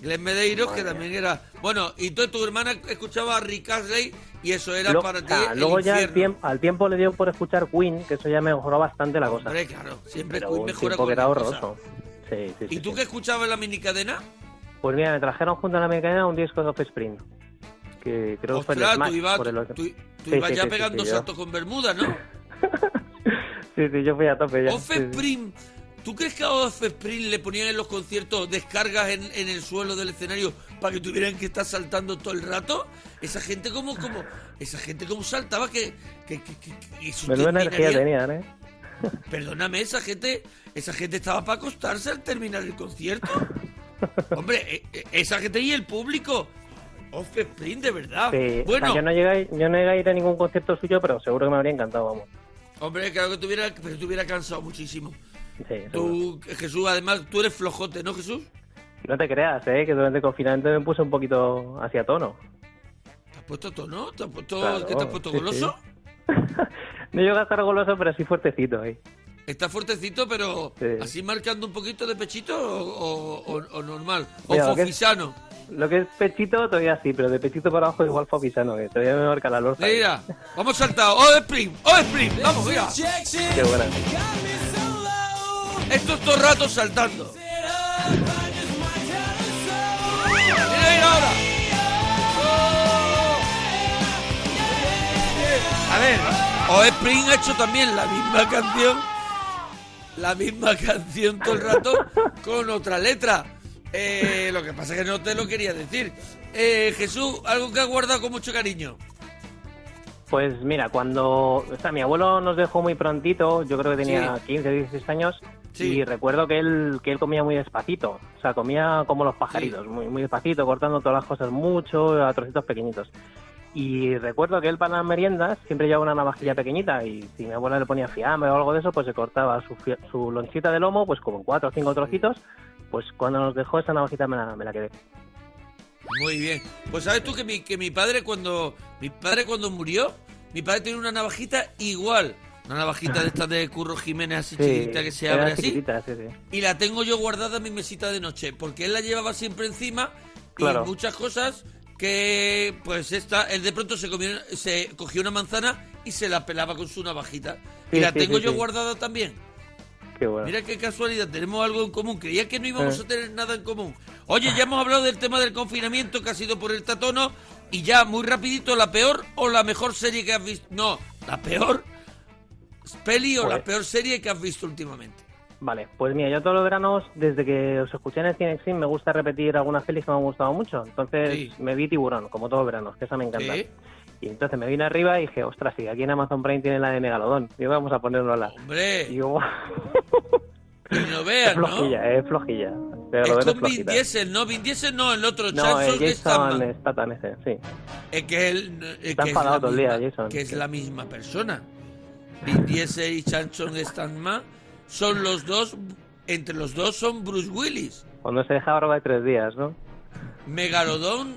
S2: Glenn Medeiros, que también era... Bueno, y tú, tu hermana escuchaba a Rick Astley y eso era
S5: Lo-
S2: para ti
S5: ah,
S2: el
S5: luego ya al tiempo, al tiempo le dio por escuchar Queen, que eso ya mejoró bastante la cosa.
S2: Hombre, claro, siempre
S5: Pero
S2: Queen mejora
S5: que era
S2: cosa.
S5: horroroso. Sí, sí, sí.
S2: ¿Y tú
S5: sí.
S2: qué escuchabas en la minicadena?
S5: Pues mira, me trajeron junto a la mecánica un disco de Offspring. Que creo que fue el Smash.
S2: tú ibas,
S5: por el
S2: tú, tú ibas ya pegando saltos con Bermuda, ¿no? [laughs]
S5: Sí, sí, yo fui a tope ya. sí,
S2: ¿tú crees que a Offspring le ponían en los conciertos descargas en, en el suelo del escenario para que tuvieran que estar saltando todo el rato? Esa gente como, como, esa gente como saltaba que, que, que, que- que
S5: energía tenían, ¿eh?
S2: Perdóname, esa gente, esa gente estaba para acostarse al terminar el concierto. [laughs] Hombre, e- e- esa gente y el público. Offspring, de verdad.
S5: Sí, o
S2: bueno,
S5: sea, yo no llegué, yo no llegué a ir a ningún concierto suyo, pero seguro que me habría encantado, vamos.
S2: Hombre, claro que tuviera, pero te hubiera cansado muchísimo.
S5: Sí.
S2: Tú, Jesús, además, tú eres flojote, ¿no, Jesús?
S5: No te creas, ¿eh? Que durante el confinamiento me puse un poquito hacia tono.
S2: ¿Te has puesto tono? ¿Te has puesto,
S5: Claro,
S2: ¿qué te has puesto
S5: sí,
S2: goloso? [laughs]
S5: no llego a estar goloso, pero sí fuertecito, ¿eh?
S2: Está fuertecito, pero
S5: Sí.
S2: así marcando un poquito de pechito o, o- o- o normal.
S5: Mira,
S2: o
S5: lo que es-
S2: fofisano.
S5: Lo que es pechito todavía sí, pero de pechito para abajo igual fofisano, que todavía me marca la lorza.
S2: Mira, vamos saltado. ¡Oh, Spring! ¡Oh, Spring! Vamos, mira.
S5: Qué buena.
S2: Esto es todo el rato saltando. Mira, mira ahora. A ver, O Spring ha hecho también la misma canción, la misma [laughs] canción todo el rato con otra letra. Eh, lo que pasa es que no te lo quería decir. Eh, Jesús, algo que has guardado con mucho cariño.
S5: Pues mira, cuando o sea, mi abuelo nos dejó muy prontito, yo creo que tenía
S2: Sí.
S5: 15, 16 años,
S2: Sí.
S5: y recuerdo que él, que él comía muy despacito, o sea, comía como los pajaritos, muy, muy despacito, cortando todas las cosas mucho, a trocitos pequeñitos. Y recuerdo que él para las meriendas siempre llevaba una navajilla pequeñita y si mi abuela le ponía fiambre o algo de eso, pues se cortaba su, su lonchita de lomo, pues como cuatro o cinco trocitos, pues cuando nos dejó esa navajita me la, me la quedé.
S2: Muy bien. Pues sabes tú que mi, que mi padre cuando mi padre cuando murió, mi padre tiene una navajita igual. Una navajita de estas de Curro Jiménez así chiquitita que se abre así.
S5: sí, sí.
S2: Y la tengo yo guardada en mi mesita de noche, porque él la llevaba siempre encima
S5: Claro.
S2: y muchas cosas que pues esta, él de pronto se comió, se cogió una manzana y se la pelaba con su navajita. y la
S5: sí,
S2: tengo
S5: sí,
S2: yo guardada también.
S5: Qué bueno.
S2: Mira qué casualidad, tenemos algo en común. Creía que no íbamos
S5: Eh.
S2: a tener nada en común. Oye, ya hemos hablado del tema del confinamiento que ha sido por el tatono y ya muy rapidito, la peor o la mejor serie que has visto. No, la peor peli o la
S5: Pues-
S2: peor serie que has visto últimamente.
S5: Vale, pues mira, yo todos los veranos, desde que os escuché en el Cinexin, me gusta repetir algunas pelis que me han gustado mucho. Entonces
S2: Sí.
S5: me vi Tiburón, como todos los veranos, que esa me encanta.
S2: Sí.
S5: Y entonces me vine arriba y dije, ostras, si aquí en Amazon Prime tiene la de Megalodón, digo, vamos a ponerlo a la...
S2: Hombre,
S5: Y digo,
S2: y no [laughs]
S5: es flojilla, es flojilla.
S2: Es con Vin. Diesel, ¿no? Vin Diesel no, el otro,
S5: No,
S2: Chanson
S5: el Jason
S2: Statham.
S5: Ese, sí.
S2: Es que él es,
S5: Está
S2: que
S5: enfadado todo el día, Jason.
S2: que es la misma persona. Vin Diesel y Chanson Statham son los dos, entre los dos son Bruce Willis.
S5: Cuando se deja barba de tres días, ¿no?
S2: Megalodón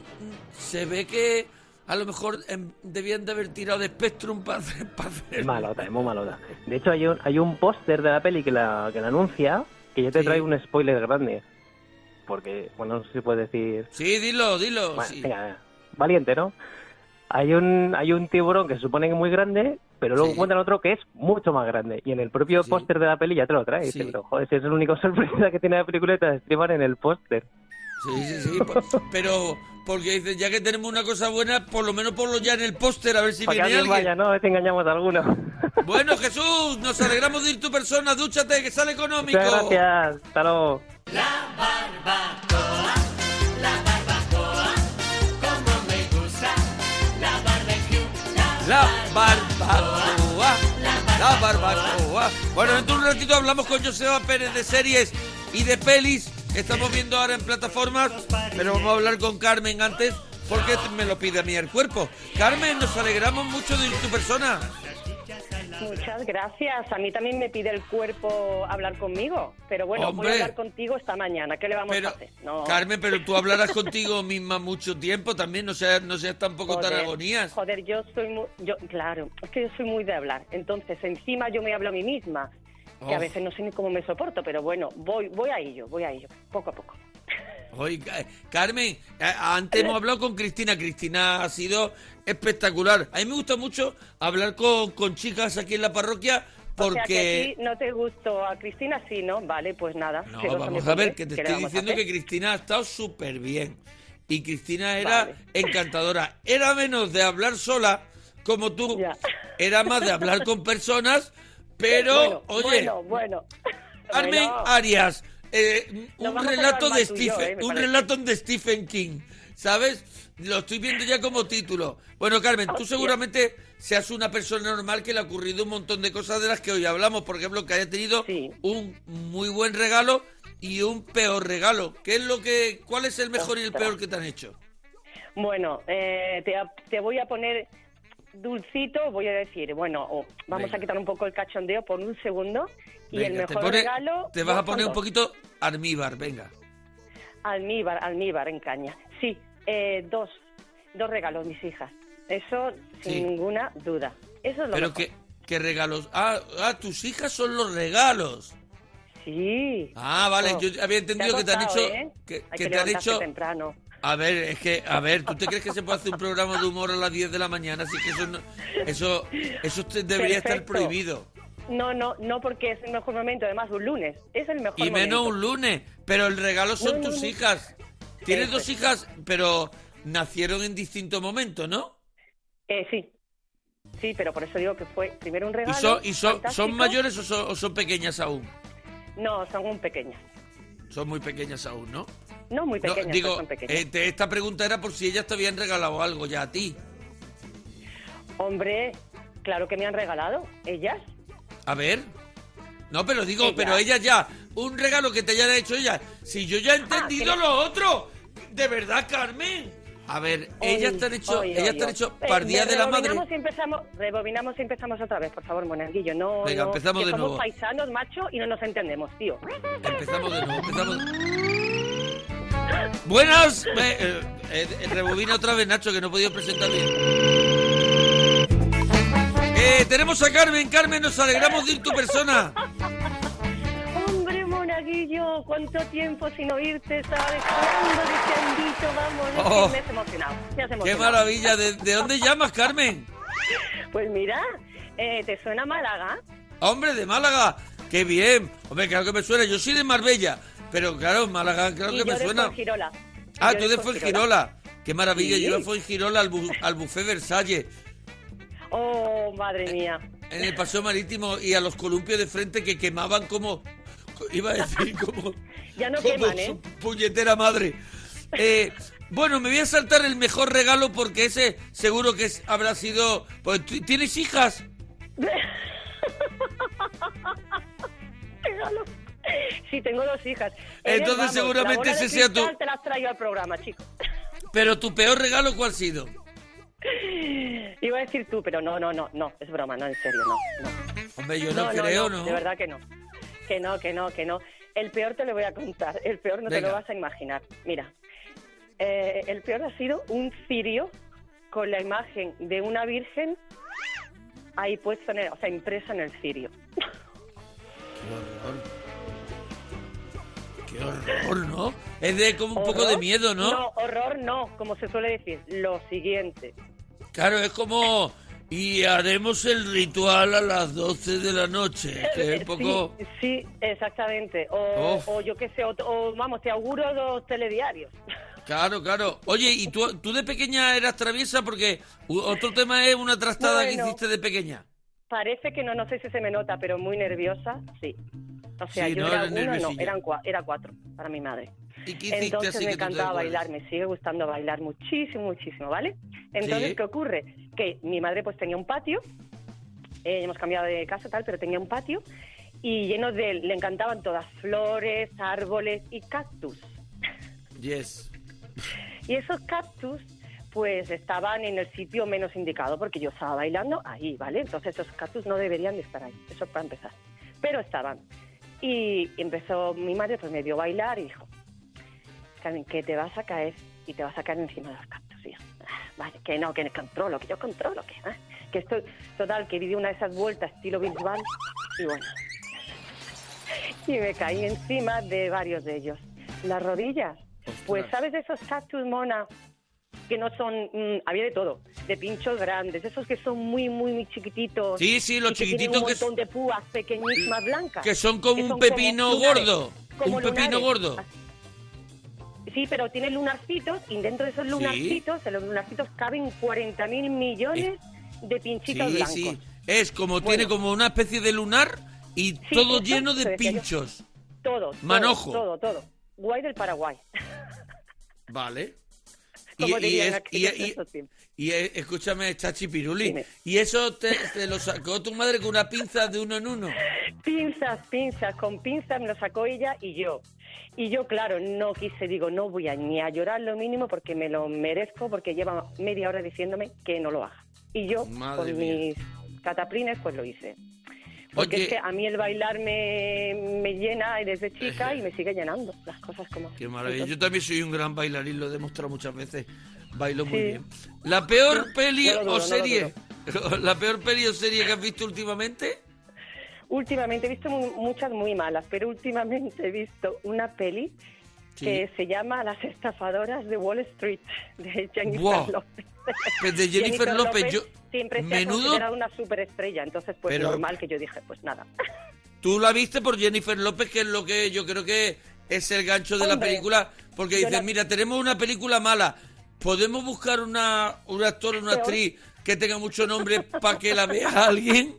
S2: se ve que a lo mejor em, debían de haber tirado de Spectrum para hacer... [laughs] Para hacer-
S5: malota, es muy malota. De hecho, hay un, hay un póster de la peli que la, que la anuncia, que yo te
S2: Sí.
S5: traigo un spoiler grande. Porque, bueno, no sé si puede decir...
S2: Sí, dilo, dilo.
S5: Bueno,
S2: sí.
S5: venga. valiente, ¿no? Hay un, hay un tiburón que se supone que es muy grande, pero luego
S2: Sí.
S5: encuentran otro que es mucho más grande. Y en el propio
S2: Sí.
S5: póster de la peli ya te lo trae. Y
S2: Sí.
S5: joder, si es el único [laughs] sorpresa que tiene la película te la en el póster.
S2: Sí, sí, sí. [laughs] Pero porque dicen, ya que tenemos una cosa buena, por lo menos ponlo ya en el póster a ver si
S5: Para que
S2: viene
S5: alguien
S2: alguien.
S5: vaya, ¿no? A ver si engañamos a alguno. [laughs]
S2: Bueno, Jesús, nos alegramos de ir tu persona. Dúchate, que sale económico.
S5: Muchas gracias. Hasta luego.
S2: La barbacoa. La barbacoa. Bueno, dentro de un ratito hablamos con Joseba Pérez de series y de pelis que estamos viendo ahora en plataformas, pero vamos a hablar con Carmen antes porque me lo pide a mí el cuerpo. Carmen, nos alegramos mucho de tu persona.
S6: Muchas gracias. A mí también me pide el cuerpo hablar conmigo. Pero bueno,
S2: Hombre.
S6: voy a hablar contigo esta mañana. ¿Qué le vamos
S2: Pero,
S6: a hacer? No.
S2: Carmen, pero tú hablarás [laughs] contigo misma mucho tiempo también, no seas, no seas tampoco tan
S6: Joder,
S2: agonías.
S6: Joder, yo soy muy... Yo, claro, es que yo soy muy de hablar. Entonces, encima yo me hablo a mí misma. Que a
S2: Oh.
S6: veces no sé ni cómo me soporto, pero bueno, voy, voy a ello, voy a ello, poco a poco.
S2: Eh, Carmen, eh, antes hemos hablado con Cristina. Cristina ha sido espectacular. A mí me gusta mucho hablar con, con chicas aquí en la parroquia
S6: O sea, que
S2: porque...
S6: a ti no te gustó a Cristina, sí, ¿no? Vale, pues nada.
S2: No, vamos a ver, que te
S6: ¿Qué le
S2: estoy diciendo que Cristina ha estado súper bien. Y Cristina era
S6: Vale.
S2: encantadora. Era menos de hablar sola, como tú.
S6: Ya.
S2: Era más de hablar con personas, pero, [laughs]
S6: Bueno,
S2: oye,
S6: Bueno, bueno.
S2: Carmen
S6: Bueno.
S2: Arias, eh, un relato de
S6: yo,
S2: Stephen,
S6: eh,
S2: un relato de Stephen King, ¿sabes? Lo estoy viendo ya como título. Bueno, Carmen, tú seguramente seas una persona normal que le ha ocurrido un montón de cosas de las que hoy hablamos, por ejemplo, que haya tenido
S6: Sí.
S2: un muy buen regalo y un peor regalo. ¿Qué es lo que, cuál es el mejor y el peor que te han hecho?
S6: Bueno, eh, te, te voy a poner dulcito, voy a decir, bueno, o vamos
S2: Venga.
S6: a quitar un poco el cachondeo por un segundo. Y el
S2: te,
S6: mejor
S2: pone-
S6: regalo.
S2: te vas a poner un poquito almíbar, venga.
S6: Almíbar, almíbar en caña. Sí, eh, dos, dos regalos, mis hijas. Eso sin
S2: Sí.
S6: ninguna duda. Eso es lo
S2: Pero
S6: mejor.
S2: qué, qué regalos. Ah, ah, tus hijas son los regalos.
S6: Sí.
S2: Ah, vale,
S6: Oh.
S2: yo había entendido que te han hecho
S6: ¿eh?
S2: que, que
S6: que
S2: te han hecho
S6: temprano.
S2: A ver, es que, a ver, ¿tú te crees que se puede hacer un programa de humor a las 10 de la mañana? Así que eso no- eso, eso debería estar prohibido.
S6: No, no, no porque es el mejor momento, además un lunes. Es el mejor
S2: Y menos
S6: momento.
S2: un lunes. Pero el regalo son
S6: No,
S2: tus hijas. Tienes dos hijas, pero nacieron en distintos momentos, ¿no?
S6: Eh, sí. Sí, pero por eso digo que fue primero un
S2: ¿Y
S6: regalo.
S2: son, y son, son mayores o son, o son pequeñas aún?
S6: No, son un pequeñas.
S2: Son muy pequeñas aún, ¿no?
S6: No muy
S2: No,
S6: pequeñas, pero
S2: digo,
S6: son pequeñas.
S2: eh, te- esta pregunta era por si ellas te habían regalado algo ya a ti.
S6: Hombre, claro que me han regalado. ¿Ellas?
S2: A ver. No, pero digo,
S6: Ellas.
S2: pero ellas ya, un regalo que te hayan hecho ellas. Si yo ya he entendido
S6: que-
S2: lo otro. De verdad, Carmen. A ver, ellas te han hecho,
S6: oy,
S2: ellas
S6: oy,
S2: te han hecho
S6: Eh,
S2: para Día de la Madre.
S6: y empezamos, rebobinamos y empezamos otra vez, por favor, Monaguillo. No,
S2: Venga,
S6: no,
S2: empezamos
S6: que
S2: de
S6: somos
S2: nuevo.
S6: paisanos, macho, y no nos entendemos, tío.
S2: Empezamos de nuevo, empezamos. Buenas. eh, eh, eh, rebobina otra vez, Nacho, que no he podido presentar bien. Eh, tenemos a Carmen. Carmen, nos alegramos de ir tu persona.
S6: Hombre, Monaguillo, cuánto tiempo sin oírte, ¿sabes? Chandito, vamos,
S2: Oh.
S6: me has emocionado. me has
S2: Qué
S6: emocionado.
S2: maravilla. ¿De, de dónde llamas, Carmen?
S6: Pues mira, eh, ¿te suena Málaga?
S2: Hombre, de Málaga. Qué bien. Hombre, claro que me suena. Yo soy de Marbella. Pero claro, Málaga, claro
S6: y
S2: que
S6: yo
S2: me
S6: de
S2: suena.
S6: Fuengirola.
S2: Ah,
S6: Yo
S2: tú de
S6: Fuengirola.
S2: Fuengirola. Qué maravilla.
S6: Sí.
S2: Yo de Fuengirola al, bu- al buffet Versalles.
S6: Oh, madre mía.
S2: En el paseo marítimo y a los columpios de frente que quemaban como. Iba a decir [laughs] como.
S6: Ya no
S2: como
S6: queman, ¿eh?
S2: su puñetera madre. Eh, bueno, me voy a saltar el mejor regalo porque ese seguro que es- habrá sido. Pues, ¿tú- ¿Tienes hijas? [laughs]
S6: Regalo. [laughs] Sí, tengo dos hijas.
S2: Entonces,
S6: vamos,
S2: seguramente ese sea tu-
S6: Te las traigo al programa, chico.
S2: Pero tu peor regalo, ¿cuál ha sido? [laughs]
S6: Iba a decir tú, pero no, no, no, no, es broma, no, en serio, no. no.
S2: Hombre, yo no, creo, ¿no?
S6: De verdad que no. Que no, que no, que no. El peor te lo voy a contar. El peor no te lo vas a imaginar. Mira, eh, el peor ha sido un cirio con la imagen de una virgen ahí puesta, en el- o sea, impresa en el cirio.
S2: Qué horror, ¿no? Es de como un poco de
S6: ¿Horror?
S2: miedo, ¿no?
S6: No, horror no, como se suele decir. Lo siguiente.
S2: Claro, es como... Y haremos el ritual a las 12 de la noche. Que es un [laughs] poco...
S6: Sí, sí, exactamente. O, o yo qué sé, o, o, vamos, te auguro dos telediarios. [laughs]
S2: Claro, claro. Oye, ¿y tú, tú de pequeña eras traviesa? Porque otro tema es una trastada que hiciste de pequeña.
S6: Parece que no, no sé si se me nota, pero muy nerviosa, sí. O sea,
S2: Sí,
S6: yo
S2: no,
S6: era uno, no, eran cua- era cuatro para mi madre.
S2: ¿Y qué hiciste
S6: Entonces
S2: así
S6: me encantaba bailar, me sigue gustando bailar muchísimo, muchísimo, ¿vale? Entonces,
S2: Sí.
S6: ¿qué ocurre? Que mi madre pues tenía un patio, eh, hemos cambiado de casa tal, pero tenía un patio y lleno de, le encantaban todas flores, árboles y cactus.
S2: Yes.
S6: Y esos cactus, pues estaban en el sitio menos indicado porque yo estaba bailando ahí, ¿vale? Entonces esos cactus no deberían de estar ahí, eso para empezar. Pero estaban. Y empezó mi madre, pues me vio bailar y dijo, Carmen, que te vas a caer y te vas a caer encima de los cactus. Y yo, "Ah, vale, que no, que controlo, que yo controlo, que, ah". que estoy, total, que di una de esas vueltas estilo Bisbal y bueno. [laughs] Y me caí encima de varios de ellos. Las rodillas. Pues, ¿sabes de esos cactus, mona? Que no son... mm, había de todo. De pinchos grandes. Esos que son muy, muy, muy chiquititos.
S2: Sí, sí, los
S6: y que
S2: chiquititos
S6: un
S2: que
S6: montón de púas pequeñísimas blancas.
S2: Que son como un
S6: son
S2: pepino
S6: lunares,
S2: gordo.
S6: como
S2: Un pepino
S6: lunares.
S2: gordo.
S6: Sí, pero tienen lunarcitos y dentro de esos
S2: Sí.
S6: lunarcitos, en los lunarcitos caben 40 mil millones de pinchitos
S2: Sí,
S6: blancos.
S2: sí. Es como
S6: Bueno.
S2: tiene como una especie de lunar y
S6: Sí,
S2: todo
S6: eso
S2: lleno de pinchos.
S6: Todo, todo,
S2: Manojo.
S6: Todo, todo. Guay del Paraguay. [laughs]
S2: Vale. Y,
S6: Como
S2: y
S6: dirían
S2: es- y-
S6: aquellos
S2: y-
S6: esos tiempos.
S2: y, escúchame, Chachi Piruli,
S6: Dime.
S2: ¿y eso te, te lo sacó tu madre con una pinza de uno en uno?
S6: Pinzas, pinzas, con pinzas me lo sacó ella y yo. Y yo, claro, no quise, digo, no voy a ni a llorar lo mínimo porque me lo merezco, porque lleva media hora diciéndome que no lo haga. Y yo,
S2: Madre
S6: con
S2: mía.
S6: mis cataplines, pues lo hice. Porque
S2: Oye.
S6: es que a mí el bailar me, me llena desde chica y me sigue llenando las cosas como...
S2: Qué maravilla. Yo también soy un gran bailarín, lo he demostrado muchas veces. Bailo muy
S6: Sí.
S2: bien. ¿La peor peli
S6: no
S2: o
S6: no
S2: serie? [laughs] ¿La peor peli o serie que has visto últimamente?
S6: Últimamente he visto mu- muchas muy malas, pero últimamente he visto una peli
S2: Sí.
S6: que se llama Las estafadoras de Wall Street, de Jennifer
S2: Buah.
S6: López.
S2: Pues de Jennifer López, yo-
S6: siempre se ha
S2: menudo-
S6: considerado una superestrella, entonces pues
S2: Pero-
S6: normal que yo dije, pues nada.
S2: Tú la viste por Jennifer López, que es lo que yo creo que es el gancho de la
S6: Hombre,
S2: película, porque dices,
S6: la-
S2: mira, tenemos una película mala, podemos buscar una, un actor o una actriz que tenga mucho nombre para que la vea alguien.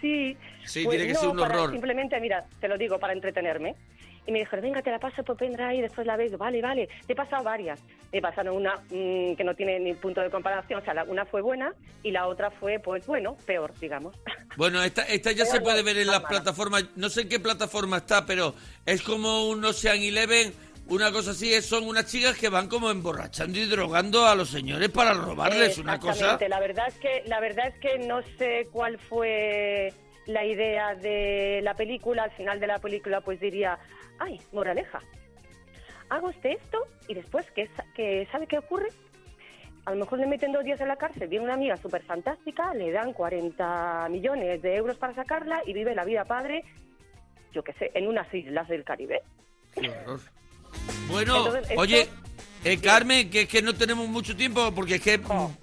S6: Sí,
S2: Sí,
S6: pues
S2: tiene que
S6: no,
S2: ser un
S6: para-
S2: horror.
S6: Simplemente, mira, te lo digo para entretenerme. Y me dijeron, venga, te la paso por pendrive y después la ves. Vale, vale. Te he pasado varias. Me pasaron una mm, que no tiene ni punto de comparación. O sea, la- una fue buena y la otra fue, pues bueno, peor, digamos. [laughs]
S2: Bueno, esta, esta ya se puede ver en las
S6: mala.
S2: plataformas, no sé en qué plataforma está, pero es como un Ocean Eleven, una cosa así, es- son unas chicas que van como emborrachando y drogando a los señores para robarles una cosa.
S6: Exactamente. La verdad es que la verdad es que no sé cuál fue la idea de la película. Al final de la película, pues diría, ay, moraleja. Hago usted esto y después, ¿qué, sa- qué sabe qué ocurre? A lo mejor le meten dos días en la cárcel, viene una amiga súper fantástica, le dan 40 millones de euros para sacarla y vive la vida padre, yo qué sé, en unas islas del Caribe.
S2: Qué horror. [laughs] Bueno,
S6: Entonces, esto-
S2: oye, eh, Carmen, que es que no tenemos mucho tiempo, porque es que.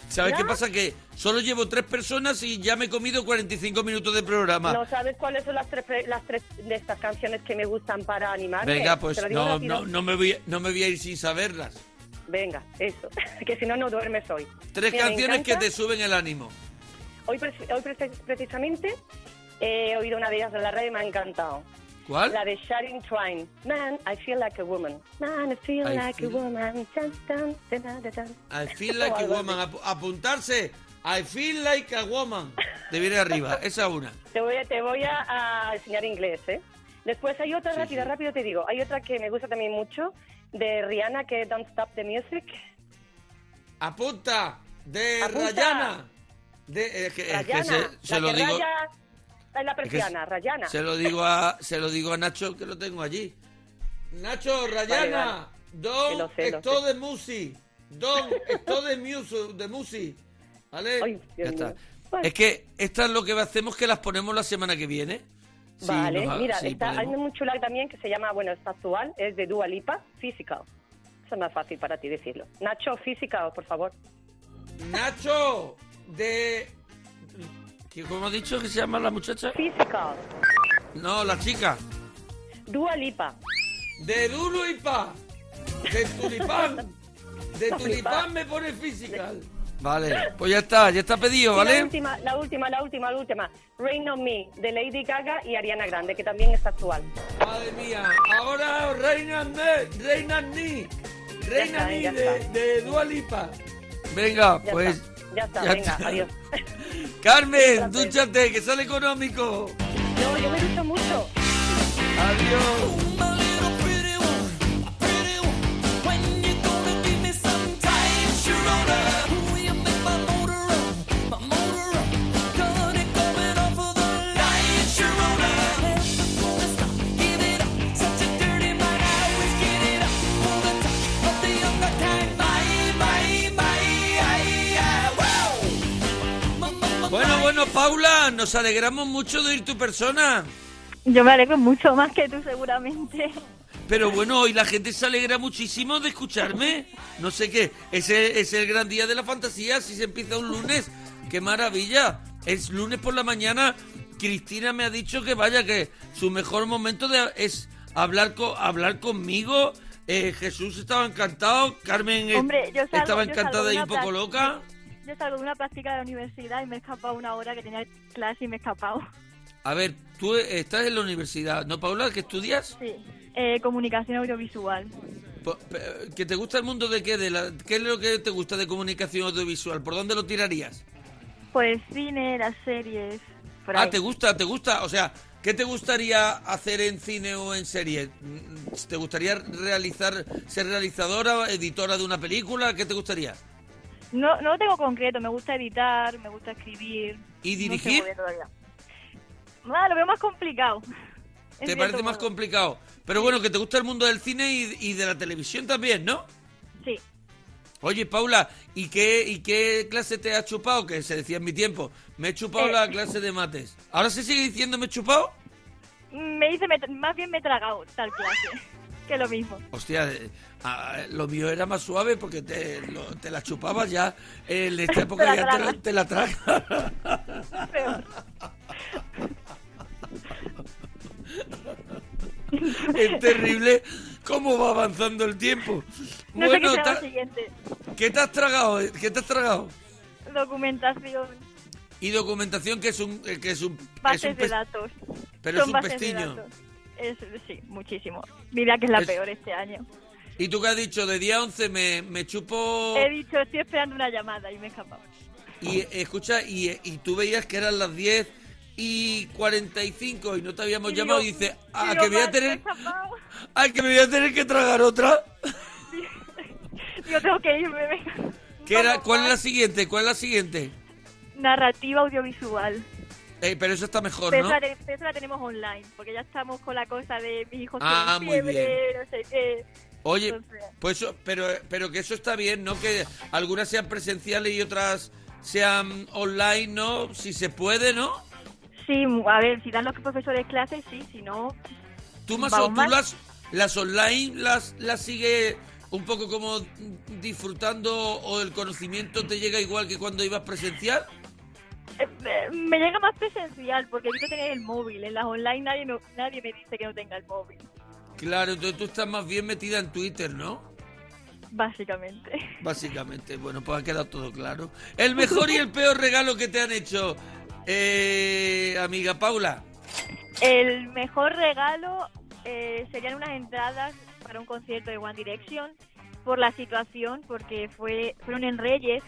S2: ¿sabes qué pasa? Que solo llevo tres personas y ya me he comido 45 minutos de programa.
S6: ¿No sabes cuáles son las tres, las tres de estas canciones que me gustan para animarme?
S2: Venga, pues no, no, no, me voy, no me voy a ir sin saberlas.
S6: Venga, eso. [laughs] que si no, no duermes hoy.
S2: Tres
S6: Mira,
S2: canciones que te suben el ánimo.
S6: Hoy, pre- hoy pre- precisamente he oído una de ellas en la radio y me ha encantado.
S2: ¿Cuál?
S6: La de Sharon Twain. Man, I feel like a woman. Man, I feel
S2: I
S6: like
S2: feel-
S6: a woman. Dun, dun, dun.
S2: I feel like a woman. Ap- apuntarse. I feel like a woman. De viene arriba. [laughs] Esa una.
S6: Te voy, a, te voy a, a enseñar inglés, ¿eh? Después hay otra,
S2: Sí,
S6: rápida,
S2: sí.
S6: rápido te digo. Hay otra que me gusta también mucho, de Rihanna, que es Don't Stop the Music.
S2: Apunta. De
S6: Apunta.
S2: Rayana. De, es que, es que
S6: Rayana,
S2: se, se lo
S6: que
S2: digo.
S6: raya en la
S2: es que
S6: persiana, Rayana.
S2: Se lo digo a se lo digo a Nacho que lo tengo allí. Nacho, Rayana,
S6: vale.
S2: don
S6: sé,
S2: esto de musi, don esto de musi, de musi, ¿vale?
S6: Ay,
S2: ya está.
S6: Vale.
S2: Es que estas lo que hacemos que las ponemos la semana que viene. Sí,
S6: Vale,
S2: nos
S6: mira,
S2: sí,
S6: está, hay muy chula también que se llama, bueno, es actual, es de Dua Lipa, Physical. Eso es más fácil para ti decirlo. Nacho, Physical, por favor.
S2: Nacho de ¿Qué- ¿Cómo ha dicho que se llama la muchacha?
S6: Physical.
S2: No, la chica.
S6: Dua Lipa.
S2: De Duro y Pa. De Tulipán. [laughs] De
S6: Tulipán.
S2: Me pone physical. Vale, pues ya está, ya está pedido,
S6: Y la
S2: ¿vale?
S6: última, la última, la última, la última. Rain on Me, de Lady Gaga y Ariana Grande, que también está actual.
S2: Madre mía, ahora Reina Ne, Reina Ni, Reina
S6: está,
S2: Ni
S6: ya
S2: de, de Dua Lipa. Venga,
S6: Ya
S2: pues.
S6: está, ya está,
S2: ya
S6: venga,
S2: está.
S6: adiós. [laughs]
S2: Carmen, dúchate, que sale económico.
S6: No, yo me gusta mucho.
S2: Adiós. Nos alegramos mucho de ir tu persona.
S7: Yo me alegro mucho más que tú seguramente.
S2: Pero bueno, hoy la gente se alegra muchísimo de escucharme. No sé qué. Ese es el gran día de la fantasía. Si se empieza un lunes. ¡Qué maravilla! Es lunes por la mañana. Cristina me ha dicho que vaya, que su mejor momento de- es hablar, co- hablar conmigo. Eh, Jesús estaba encantado. Carmen eh,
S7: Hombre, yo salgo-
S2: estaba encantada y un poco loca.
S7: Yo salgo de una práctica de la universidad y me he escapado una hora que tenía clase y me he escapado.
S2: A ver, tú estás en la universidad, ¿no, Paula? ¿Que estudias?
S7: Sí. Eh, comunicación audiovisual.
S2: ¿Que te gusta el mundo de qué? De la, ¿Qué es lo que te gusta de comunicación audiovisual? ¿Por dónde lo tirarías?
S7: El cine, las series. Por
S2: Ah,
S7: ahí.
S2: ¿te gusta? ¿Te gusta? O sea, ¿qué te gustaría hacer en cine o en serie? Mm, ¿Te gustaría realizar, ser realizadora, editora de una película? ¿Qué te gustaría?
S7: No, no lo tengo concreto, me gusta editar, me gusta escribir.
S2: ¿Y
S7: No sé
S2: dirigir?
S7: todavía. Ah, lo veo más complicado.
S2: ¿Te parece más complicado? Pero bueno, que te gusta el mundo del cine y, y de la televisión también, ¿no?
S7: Sí.
S2: Oye, Paula, ¿y qué, ¿y qué clase te has chupado? Que se decía en mi tiempo. Me he chupado
S7: Eh.
S2: la clase de mates. ¿Ahora se sigue diciendo me he chupado?
S7: Me dice, me- más bien me he tragado tal clase. Que lo mismo.
S2: Hostia, eh, ah, lo mío era más suave porque te, lo- te la chupabas ya. En esta [laughs] época ya te la, te la.
S7: Peor.
S2: es terrible cómo va avanzando el tiempo.
S7: No sé qué
S2: bueno,
S7: será
S2: ta-
S7: lo siguiente.
S2: ¿qué te has tragado? ¿Qué te has tragado?
S7: Documentación,
S2: Y documentación que es un eh, que es un, es
S7: bases
S2: un
S7: de datos.
S2: pero es
S7: Son
S2: un
S7: bases de
S2: pestiño.
S7: Es, sí, muchísimo. Mira que es la
S2: Es-
S7: peor este año.
S2: Y tú que has dicho de día 11 me, me chupo
S7: He dicho, estoy esperando una llamada y me he escapado.
S2: y escucha y, y tú veías que eran las 10 y 45 y no te habíamos
S7: Y
S2: llamado
S7: digo-
S2: y dices, ah,
S7: digo,
S2: que me voy a
S7: "Madre, me he
S2: tener
S7: escapado". [laughs]
S2: ay, que me voy a tener que tragar otra. [laughs]
S7: Yo tengo que irme. venga.
S2: ¿Qué era, ¿Cuál es la siguiente? ¿Cuál es la siguiente?
S7: Narrativa audiovisual.
S2: Eh, pero eso está mejor,
S7: Pero,
S2: ¿no?
S7: la, pero la tenemos online, porque ya estamos con la cosa de mis hijos
S2: Ah, muy
S7: fiebre, no sé qué.
S2: Oye,
S7: Entonces-
S2: pues pero, pero que eso está bien, ¿no? Que algunas sean presenciales y otras sean online, ¿no? Si se puede, ¿no?
S7: Sí, a ver, si dan los profesores clases, sí, si no...
S2: Tú más o tú las, las online las, las sigue un poco como disfrutando o el conocimiento te llega igual que cuando ibas presencial.
S7: Eh, me llega más presencial, porque evito tener el móvil. En las online nadie, no, nadie me dice que no tenga el móvil,
S2: Claro, entonces tú estás más bien metida en Twitter, ¿no?
S7: básicamente. [laughs]
S2: Básicamente, bueno, pues ha quedado todo claro. El mejor y el peor regalo que te han hecho, eh, amiga Paula.
S7: El mejor regalo eh, serían unas entradas para un concierto de One Direction por la situación, porque fue fueron en Reyes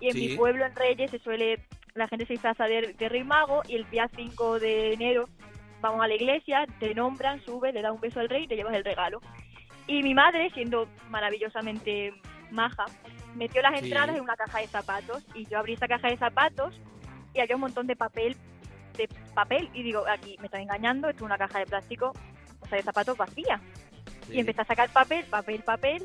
S7: y en
S2: Sí.
S7: mi pueblo en Reyes se suele la gente se disfraza de, de Rey Mago y el día 5 de enero vamos a la iglesia, te nombran, subes, le das un beso al rey y te llevas el regalo. Y mi madre, siendo maravillosamente maja, metió las
S2: Sí.
S7: entradas en una caja de zapatos y yo abrí esa caja de zapatos y había un montón de papel de papel y digo, aquí me están engañando, esto es una caja de plástico, o sea, de zapatos vacía. Y empecé a sacar papel, papel, papel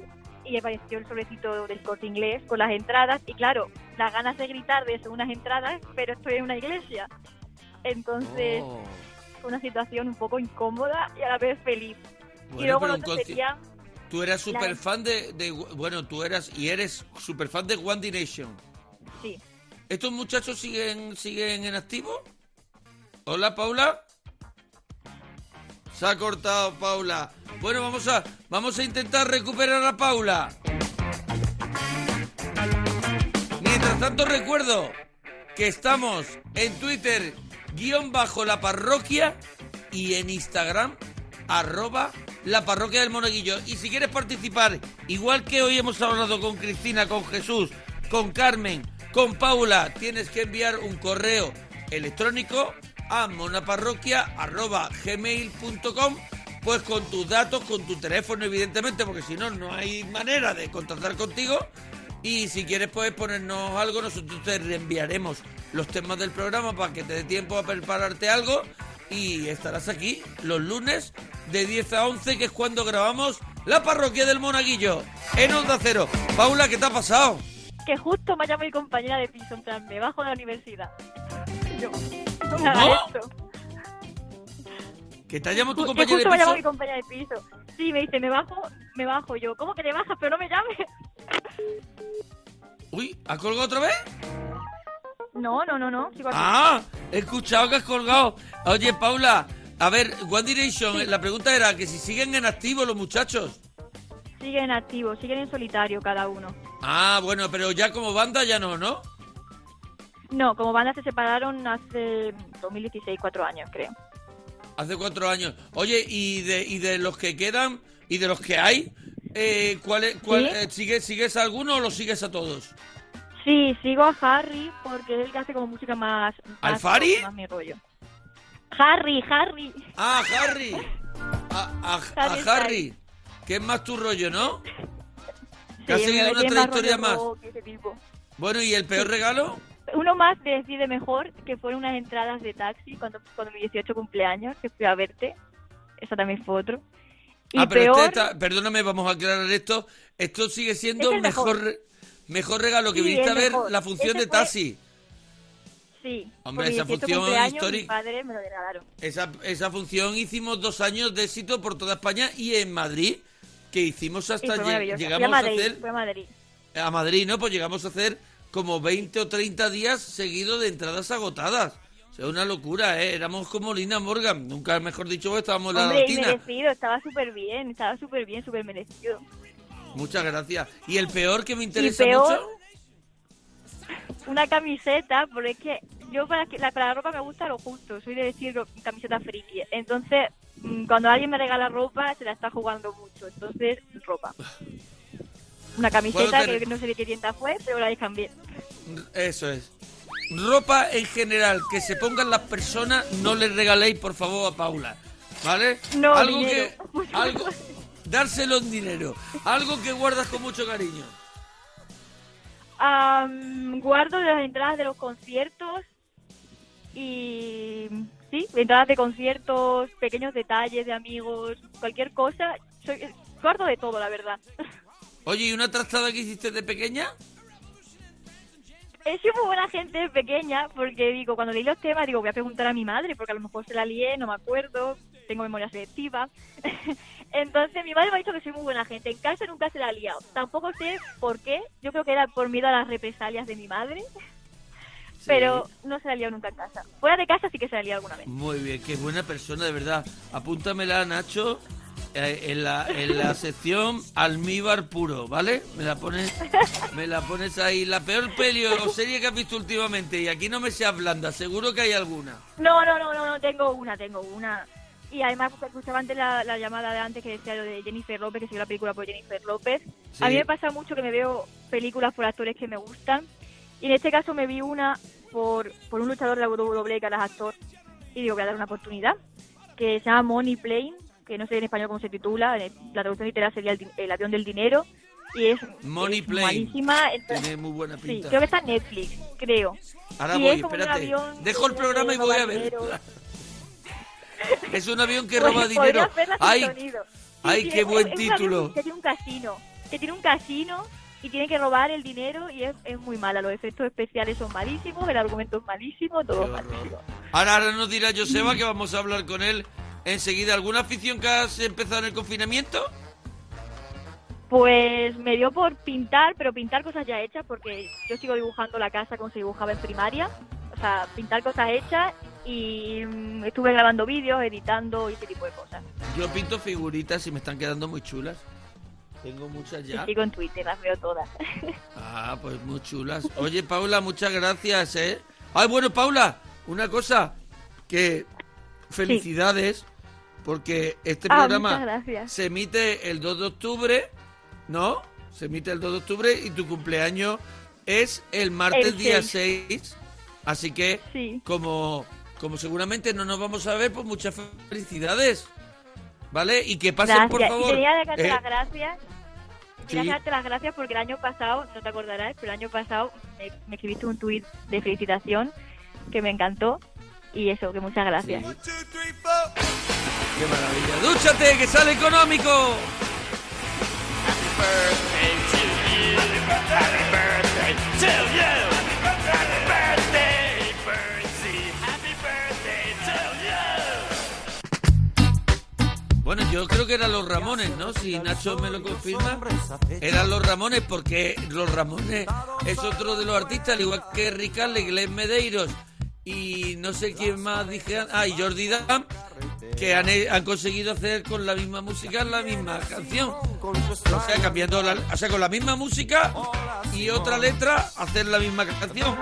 S7: y apareció el sobrecito del corte inglés con las entradas y claro, las ganas de gritar de eso, unas entradas, pero estoy en una iglesia. Entonces
S2: Oh.
S7: fue una situación un poco incómoda y a la vez feliz. y
S2: Bueno,
S7: luego
S2: pero
S7: lo
S2: un
S7: otro sería,
S2: Tú eras súper fan de, de- Bueno, tú eras y eres súper fan de One Direction.
S7: sí,
S2: ¿Estos muchachos siguen, siguen en activo? Hola, Paula. Se ha cortado, Paula. Bueno, vamos a, vamos a intentar recuperar a Paula. Mientras tanto, recuerdo que estamos en Twitter, guion bajo la parroquia, y en Instagram, arroba la parroquia del monaguillo. Y si quieres participar, igual que hoy hemos hablado con Cristina, con Jesús, con Carmen, con Paula, tienes que enviar un correo electrónico a monaparroquia arroba gmail.com pues con tus datos, con tu teléfono evidentemente, porque si no, no hay manera de contactar contigo. Y si quieres pues ponernos algo, nosotros te reenviaremos los temas del programa para que te dé tiempo a prepararte algo y estarás aquí los lunes de 10 a 11, que es cuando grabamos La Parroquia del Monaguillo en Onda Cero. Paula, ¿qué te ha pasado?
S7: que justo me llama mi compañera de piso, en me bajo de la universidad. Y
S2: ¿Que te tu compañero de
S7: me
S2: piso?
S7: mi compañera de piso. Sí, me dice, me bajo, me bajo yo. ¿Cómo que te bajas? Pero no me llames. [laughs]
S2: Uy, ¿ha colgado otra vez?
S7: No, no, no, no. Sigo aquí.
S2: Ah, he escuchado que has colgado. Oye, Paula, a ver, One Direction, la pregunta era que si siguen en activo los muchachos.
S7: Siguen activos, siguen en solitario cada uno.
S2: Ah, bueno, pero ya como banda ya no, ¿no?
S7: No, como banda se separaron hace 2016, cuatro años, creo.
S2: Hace cuatro años. Oye, y de, y de los que quedan y de los que hay, eh, ¿cuál es, cuál,
S7: ¿Sí?
S2: eh, ¿sigues, ¿sigues a alguno o lo sigues a todos?
S7: Sí, sigo a Harry porque es el que hace como música más...
S2: ¿Al
S7: más
S2: Fari?
S7: rock, Más mi rollo. Harry, Harry.
S2: Ah, Harry. [laughs] A, a- a
S7: Harry.
S2: Que es más tu rollo, ¿no? Que ha
S7: Sí,
S2: seguido una
S7: más
S2: trayectoria más. Bueno, ¿y el peor regalo?
S7: Más de decir de mejor, que fueron unas entradas de taxi cuando, cuando mi 18 cumpleaños, que fui a verte. Esa también fue otro. Y
S2: ah, pero
S7: peor,
S2: está- perdóname, vamos a aclarar esto. Esto sigue siendo
S7: Es
S2: mejor,
S7: mejor.
S2: mejor regalo que
S7: Sí,
S2: viniste a ver
S7: mejor.
S2: la función
S7: Ese
S2: de
S7: fue-
S2: taxi.
S7: sí.
S2: Hombre, esa
S7: 18
S2: función histórica.
S7: Mi padre me lo regalaron.
S2: Esa, esa función hicimos dos años de éxito por toda España y en Madrid, que hicimos hasta
S7: fue
S2: llegamos
S7: a Madrid,
S2: a hacer
S7: fui a Madrid.
S2: a Madrid, ¿no? Pues llegamos a hacer como 20 o 30 días seguidos de entradas agotadas. O sea, una locura, ¿eh? Éramos como Lina Morgan, nunca mejor dicho, estábamos en la
S7: Hombre,
S2: latina.
S7: merecido, estaba súper bien, estaba súper bien, súper merecido.
S2: Muchas gracias. ¿Y el peor que me interesa
S7: peor,
S2: mucho?
S7: Una camiseta, porque es que yo para, que, la, para la ropa me gusta lo justo, soy de decir camiseta friki. Entonces, mm, cuando alguien me regala ropa, se la está jugando mucho. Entonces, ropa. [laughs] Una camiseta que no sé de qué tienda fue, pero la cambié.
S2: Eso es. Ropa en general que se pongan las personas, no le regaléis por favor a Paula. ¿Vale?
S7: No,
S2: algo
S7: dinero.
S2: que [laughs] algo dárselo en dinero, algo que guardas con mucho cariño.
S7: Am, guardo las entradas de los conciertos y sí, entradas de conciertos, pequeños detalles de amigos, cualquier cosa. Soy, guardo de todo, la verdad. [laughs]
S2: Oye, ¿y una trastada que hiciste de pequeña?
S7: He sido muy buena gente de pequeña porque digo, cuando leí los temas, digo, voy a preguntar a mi madre porque a lo mejor se la lié, no me acuerdo, tengo memoria selectiva. [laughs] Entonces mi madre me ha dicho que soy muy buena gente. En casa nunca se la ha liado. Tampoco sé por qué. Yo creo que era por miedo a las represalias de mi madre. Pero no se la ha liado nunca en casa. Fuera de casa sí que se la ha liado alguna vez.
S2: Muy bien, qué buena persona, de verdad. Apúntamela, Nacho, eh, en, la, en la sección almíbar puro, ¿vale? Me la pones me la pones ahí. La peor peli o serie que has visto últimamente, y aquí no me seas blanda, seguro que hay alguna.
S7: No, no, no, no, no, tengo una, tengo una. Y además, escuchaba antes la, la llamada de antes que decía lo de Jennifer López, que sigue la película por Jennifer López.
S2: Sí.
S7: A mí me pasa mucho que me veo películas por actores que me gustan. Y en este caso me vi una por, por un luchador de la WWE que es actor. Y digo, voy a dar una oportunidad. Que se llama Money Plane, que no sé en español cómo se titula. La traducción literal sería el, el avión del dinero. Y es,
S2: Money
S7: es malísima. Entonces-
S2: Tiene muy buena
S7: Sí,
S2: pinta.
S7: creo que está en Netflix, creo.
S2: Ahora
S7: y
S2: voy,
S7: es como un
S2: espérate.
S7: avión
S2: Dejo el programa y voy a ver. [laughs] Es un avión que [laughs] roba dinero. ¡Ay!
S7: Sí,
S2: ay,
S7: sí,
S2: qué
S7: es-
S2: buen
S7: es un
S2: título.
S7: Que tiene un casino. Que tiene un casino y tiene que robar el dinero y es, es muy mala. Los efectos especiales son malísimos, el argumento es malísimo, todo es malísimo.
S2: Ahora, ahora nos dirá Joseba que vamos a hablar con él enseguida. ¿Alguna afición que has empezado en el confinamiento?
S7: Pues me dio por pintar, pero pintar cosas ya hechas porque yo sigo dibujando la casa como se dibujaba en primaria. O sea, pintar cosas hechas y mm, estuve grabando vídeos, editando y ese tipo de cosas.
S2: Yo pinto figuritas y me están quedando muy chulas. Tengo muchas ya.
S7: sigo en Twitter, las veo todas. [laughs]
S2: Ah, pues muy chulas. Oye, Paula, muchas gracias, ¿eh? Ay, bueno, Paula, una cosa, que felicidades, porque este
S7: Ah,
S2: programa se emite el 2 de octubre, ¿no? Se emite el 2 de octubre y tu cumpleaños es el martes
S7: El
S2: día
S7: 6.
S2: 6. Así que,
S7: Sí.
S2: como, como seguramente no nos vamos a ver, pues muchas felicidades. ¿Vale? Y que pasen,
S7: Gracias.
S2: por favor.
S7: Y tenía que darte
S2: eh,
S7: las gracias. Quería
S2: Sí.
S7: darte las gracias porque el año pasado, no te acordarás, pero el año pasado me, me escribiste un tuit de felicitación que me encantó. Y eso, que muchas gracias.
S2: Sí. ¡Qué maravilla! ¡Dúchate, que sale económico! Bueno, yo creo que eran los Ramones, ¿no? Si Nacho me lo confirma, eran los Ramones, porque los Ramones es otro de los artistas, al igual que Ricardo, Glenn Medeiros y no sé quién más dije, ah, y Jordi Dam, que han, han conseguido hacer con la misma música la misma canción. O sea, cambiando o sea, con la misma música y otra letra, hacer la misma canción.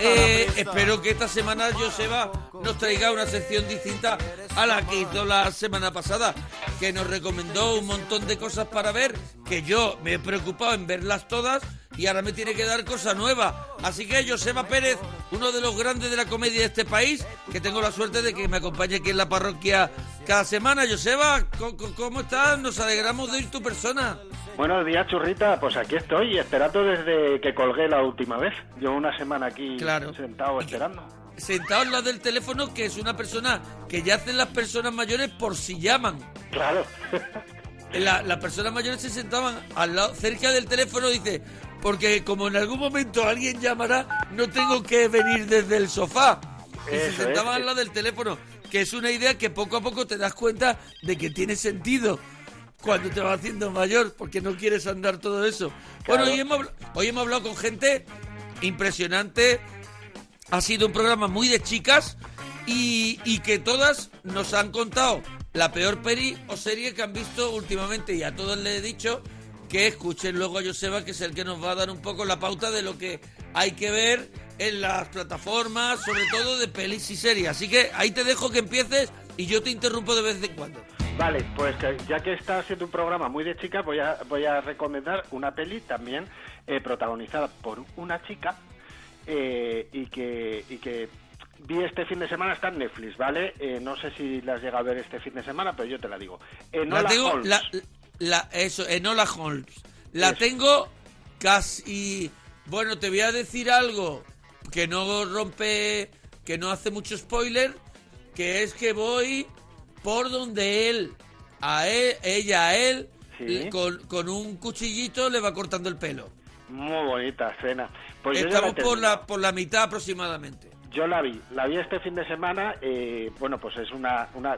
S2: Eh, espero que esta semana Joseba nos traiga una sección distinta a la que hizo la semana pasada, que nos recomendó un montón de cosas para ver, que yo me he preocupado en verlas todas y ahora me tiene que dar cosa nueva. Así que Joseba Pérez, uno de los grandes de la comedia de este país, que tengo la suerte de que me acompañe aquí en la parroquia cada semana. Joseba, ¿cómo estás? Nos alegramos de oír tu persona.
S8: Buenos días, churrita. Pues aquí estoy, esperando desde que colgué la última vez. Llevo una semana aquí
S2: Claro.
S8: sentado esperando.
S2: Sentado al lado del teléfono, que es una persona que ya hacen las personas mayores por si llaman.
S8: Claro. [laughs]
S2: La- las personas mayores se sentaban al lado, cerca del teléfono, dice, porque como en algún momento alguien llamará, no tengo que venir desde el sofá. Y se
S8: es.
S2: al lado del teléfono, que es una idea que poco a poco te das cuenta de que tiene sentido cuando te vas haciendo mayor, porque no quieres andar todo eso. Bueno, hoy hemos, hoy hemos hablado con gente impresionante. Ha sido un programa muy de chicas y, y que todas nos han contado la peor peli o serie que han visto últimamente. Y a todos les he dicho que escuchen luego a Joseba, que es el que nos va a dar un poco la pauta de lo que hay que ver en las plataformas, sobre todo de pelis y series. Así que ahí te dejo que empieces y yo te interrumpo de vez en cuando.
S8: Vale, pues que ya que está siendo un programa muy de chicas, voy a, voy a recomendar una peli también eh, protagonizada por una chica eh, y, que, y que vi este fin de semana, está en Netflix, ¿vale? Eh, no sé si la has llegado a ver este fin de semana, pero yo te la digo. Enola
S2: la tengo,
S8: Holmes.
S2: la, la- eso, Enola Holmes. La
S8: Eso.
S2: tengo casi. Bueno, te voy a decir algo que no rompe, que no hace mucho spoiler, que es que voy por donde él, a él, ella a él,
S8: Sí.
S2: con, con un cuchillito le va cortando el pelo.
S8: Muy bonita escena. Pues la
S2: Estamos por la, por la mitad aproximadamente.
S8: Yo la vi, la vi este fin de semana. eh, bueno, pues es una, una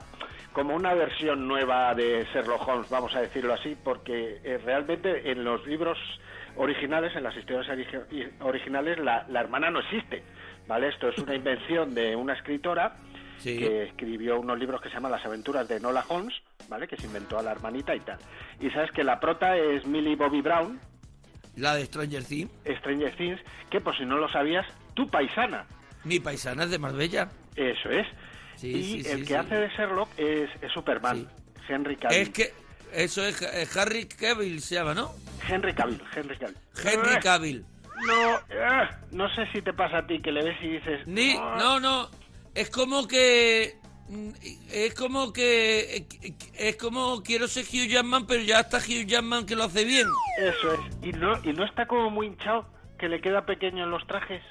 S8: como una versión nueva de Sherlock Holmes, vamos a decirlo así, porque eh, realmente en los libros originales, en las historias origi- originales, la, la hermana no existe, ¿vale? Esto es una [laughs] invención de una escritora
S2: Sí.
S8: que escribió unos libros que se llaman Las aventuras de Nola Holmes, ¿vale? Que se inventó a la hermanita y tal. Y sabes que la prota es Millie Bobby Brown,
S2: La de Stranger Things.
S8: Stranger Things, que por si no lo sabías, tu paisana.
S2: Mi paisana es de Marbella.
S8: Eso es.
S2: Sí,
S8: y
S2: sí,
S8: el
S2: sí,
S8: que
S2: sí.
S8: hace de Sherlock es, es Superman, Henry Cavill.
S2: Es que eso es eh, Harry Cavill se llama, ¿no?
S8: Henry Cavill, Henry Cavill.
S2: Henry
S8: Eh,
S2: Cavill.
S8: No, eh, no sé si te pasa a ti que le ves y dices...
S2: Ni, no, no. Es como que. mm, Es como que. eh, Es como quiero ser Hugh Jackman, pero ya está Hugh Jackman que lo hace bien.
S8: Eso es. Y no, y no está como muy hinchado, que le queda pequeño en los trajes.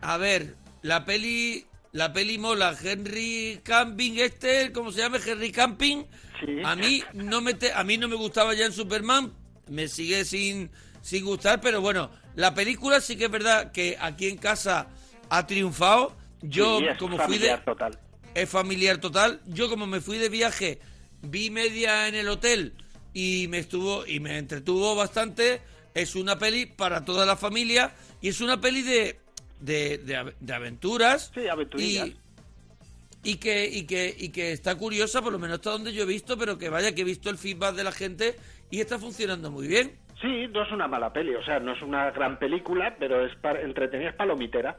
S2: A ver, la peli. La peli mola. Henry Camping, este, ¿cómo se llama? Henry Camping.
S8: Sí.
S2: A mí no me te- a mí no me gustaba ya en Superman. Me sigue sin, sin gustar, pero bueno, la película sí que es verdad que aquí en casa ha triunfado. Yo,
S8: Sí, es
S2: como fui de.
S8: familiar total.
S2: es familiar total. Yo como me fui de viaje, vi media en el hotel y me estuvo y me entretuvo bastante. Es una peli para toda la familia y es una peli de de, de, de aventuras.
S8: Sí, aventurillas.
S2: Y, y que y que y que está curiosa, por lo menos hasta donde yo he visto, pero que vaya que he visto el feedback de la gente y está funcionando muy bien.
S8: Sí, no es una mala peli, o sea, no es una gran película, pero es para, entretenida, es palomitera.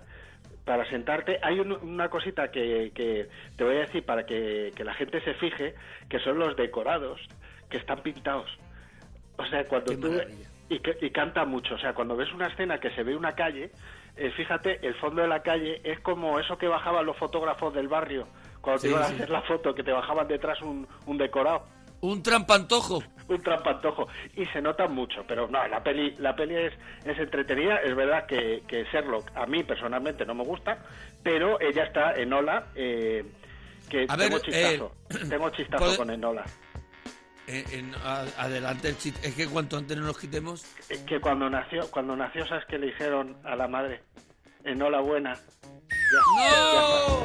S8: Para sentarte, hay un- una cosita que, que te voy a decir para que, que la gente se fije, que son los decorados que están pintados. O sea, cuando
S2: Qué
S8: tú... Y, y canta mucho, o sea, cuando ves una escena que se ve una calle, eh, fíjate, el fondo de la calle es como eso que bajaban los fotógrafos del barrio, cuando
S2: Sí,
S8: te iban a hacer la foto, que te bajaban detrás un, un decorado.
S2: Un trampantojo. [laughs]
S8: un trampantojo. Y se nota mucho pero no la peli la peli es, es entretenida. Es verdad que, que Sherlock a mí personalmente no me gusta pero ella está en Ola eh, que
S2: A ver,
S8: tengo chistazo.
S2: eh, [clears throat]
S8: tengo chistazo
S2: pode-
S8: con Enola
S2: Eh, en- a- adelante el chiste. Es que cuanto antes no nos quitemos.
S8: Eh, que cuando nació cuando nació sabes que le dijeron a la madre Enola buena
S2: ¡No!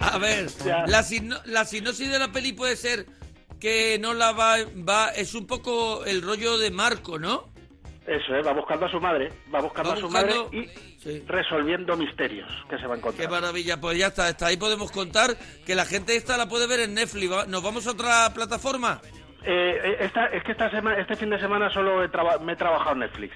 S2: [laughs] A ver,
S8: Ya.
S2: la, sino- la sinopsis de la peli puede ser que no la va, va... Es un poco el rollo de Marco, ¿no?
S8: Eso es va buscando a su madre va buscando
S2: Va
S8: a su madre y
S2: Sí.
S8: resolviendo misterios que se va a
S2: Qué
S8: encontrar
S2: maravilla, pues ya está, está ahí podemos contar que la gente esta la puede ver en Netflix. ¿Nos vamos a otra plataforma?
S8: Eh, eh, esta, es que esta semana, este fin de semana solo he traba- me he trabajado en Netflix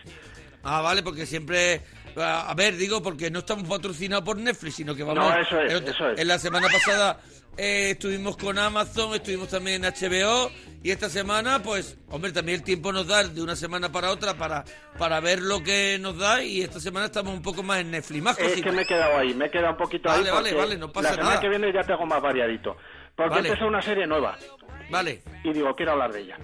S2: Ah, vale, porque siempre... A a ver, digo, porque no estamos patrocinados por Netflix, sino que vamos...
S8: No, eso es,
S2: en,
S8: eso es.
S2: en la semana pasada eh, estuvimos con Amazon, estuvimos también en HBO, y esta semana, pues, hombre, también el tiempo nos da de una semana para otra para, para ver lo que nos da, y esta semana estamos un poco más en Netflix. Más
S8: Es que me he quedado ahí, me he quedado un poquito
S2: Vale,
S8: ahí.
S2: vale,
S8: porque
S2: vale, no pasa
S8: La semana
S2: nada.
S8: que viene ya tengo más variadito. Porque
S2: Vale.
S8: empezó una serie nueva
S2: Vale.
S8: y digo, quiero hablar de ella.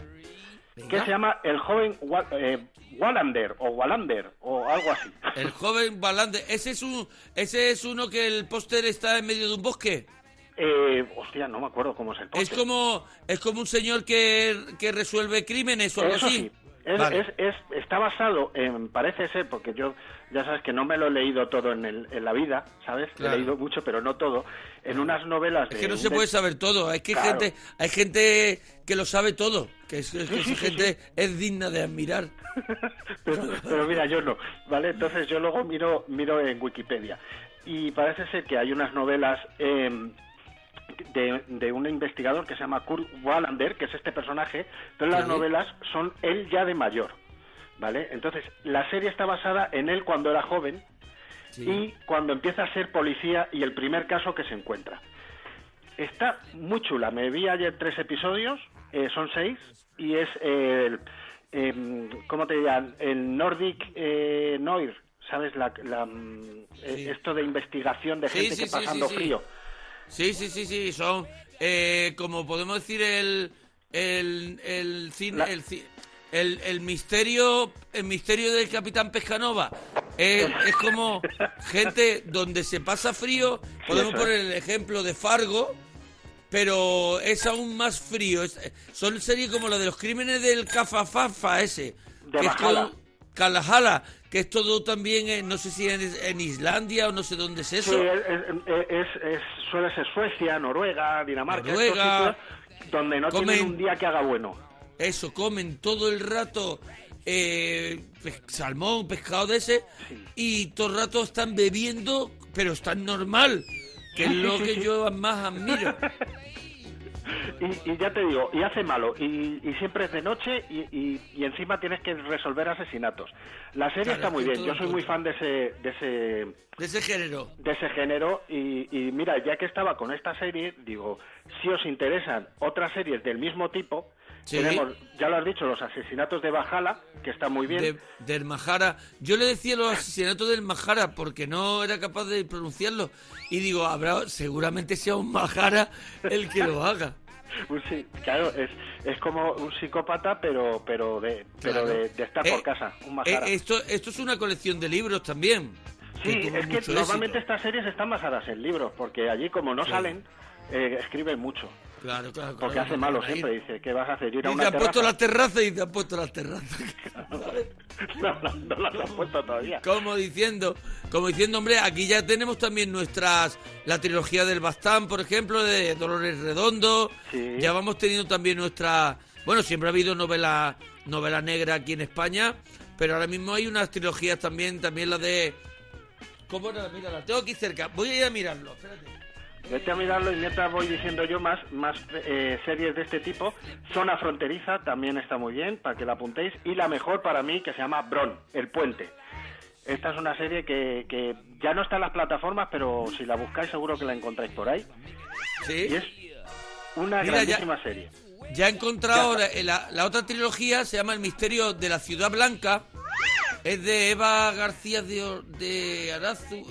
S8: Que
S2: Venga.
S8: se llama El joven Wa- eh, Wallander o Wallander o algo así.
S2: El joven Balande, ese es un, ese es uno que el póster está en medio de un bosque.
S8: Eh, hostia, no me acuerdo cómo es el
S2: Es
S8: póster.
S2: como, es como un señor que, que resuelve crímenes o algo
S8: Eso
S2: así.
S8: sí. Es,
S2: Vale.
S8: es- es- está basado en, parece ser, porque yo ya sabes que no me lo he leído todo en, el- en la vida, ¿sabes?
S2: Claro.
S8: He leído mucho, pero no todo. En unas novelas
S2: Es
S8: de
S2: que no se
S8: de-
S2: puede saber todo. Es que hay
S8: Claro.
S2: gente, hay gente que lo sabe todo. Que, es, que
S8: Sí,
S2: esa
S8: sí, sí,
S2: gente es digna de admirar. [laughs]
S8: pero, pero mira, yo no, ¿vale? Entonces yo luego miro, miro en Wikipedia y parece ser que hay unas novelas eh, de, de un investigador que se llama Kurt Wallander, que es este personaje, pero las
S2: Sí.
S8: novelas son él ya de mayor, ¿vale? Entonces la serie está basada en él cuando era joven y cuando empieza a ser policía y el primer caso que se encuentra. Está muy chula. Me vi ayer tres episodios, eh, son seis, y es el, em, ¿cómo te dirían? El Nordic eh, Noir, ¿sabes? La, la, mm,
S2: Sí.
S8: Esto de investigación de gente que pasando frío.
S2: Sí, sí, sí, sí. Son, eh, como podemos decir, el, el, el cine, el, el, el misterio, el misterio del Capitán Pescanova. Es, es como gente donde se pasa frío. Podemos poner el ejemplo de Fargo, pero es aún más frío. Es- son series como la de los crímenes del Cafafafa ese.
S8: De
S2: que es todo- Valhalla, que es todo también, en- no sé si en, en Islandia o no sé dónde es eso.
S8: Sí, es, es- suele ser Suecia, Noruega, Dinamarca, estos
S2: Noruega.
S8: sitios donde no
S2: Comen-
S8: tienen un día que haga bueno.
S2: Eso, comen todo el rato eh, pes- salmón, pescado de ese, y todo el rato están bebiendo, pero están normal, que es lo que yo más admiro. [laughs]
S8: Y, y ya te digo, y hace malo, y, y siempre es de noche, y, y- encima tienes que resolver asesinatos. La serie
S2: Claro,
S8: está
S2: es
S8: muy bien, yo soy muy fan de ese, de ese,
S2: De ese género.
S8: de ese género, y mira, ya que estaba con esta serie, digo, si os interesan otras series del mismo tipo,
S2: Sí.
S8: tenemos, ya lo has dicho, los asesinatos de Bajala, que está muy bien.
S2: De, del Majara. Yo le decía los asesinatos del Majara porque no era capaz de pronunciarlo. Y digo, habrá, seguramente sea un Majara el que lo haga. [laughs]
S8: Sí- claro, es, es como un psicópata, pero pero de pero
S2: Claro.
S8: de, de estar
S2: Eh,
S8: por casa, un
S2: Eh, esto, esto es una colección de libros también.
S8: Sí, es que normalmente
S2: éxito.
S8: estas series están basadas en libros, porque allí como no salen, eh, escriben mucho.
S2: Claro, claro,
S8: Porque
S2: claro,
S8: hace
S2: no
S8: malo
S2: ir.
S8: siempre, dice, ¿qué vas a hacer? Ir a
S2: Y
S8: una
S2: te han puesto
S8: terraza.
S2: las terrazas y te han puesto las terrazas. [laughs]
S8: no, no, no las han puesto todavía.
S2: Como diciendo, como diciendo, hombre, aquí ya tenemos también nuestras, la trilogía del Bastán, por ejemplo, de Dolores Redondo.
S8: Sí.
S2: Ya vamos teniendo también nuestra, bueno, siempre ha habido novela, novela negra aquí en España, pero ahora mismo hay unas trilogías también, también la de, ¿cómo era? Mira, la tengo aquí cerca. Voy a ir a mirarlo, espérate.
S8: Vete a mirarlo y mientras voy diciendo yo más, más eh, series de este tipo. Zona Fronteriza también está muy bien, para que la apuntéis. Y la mejor para mí, que se llama Bron, El Puente. Esta es una serie que, que ya no está en las plataformas, pero si la buscáis seguro que la encontráis por ahí.
S2: Sí.
S8: Y es una
S2: Mira, ya-
S8: grandísima serie.
S2: Ya he encontrado ahora, eh, la, la otra trilogía, se llama El misterio de la ciudad blanca. Es de Eva García de, de Arazu.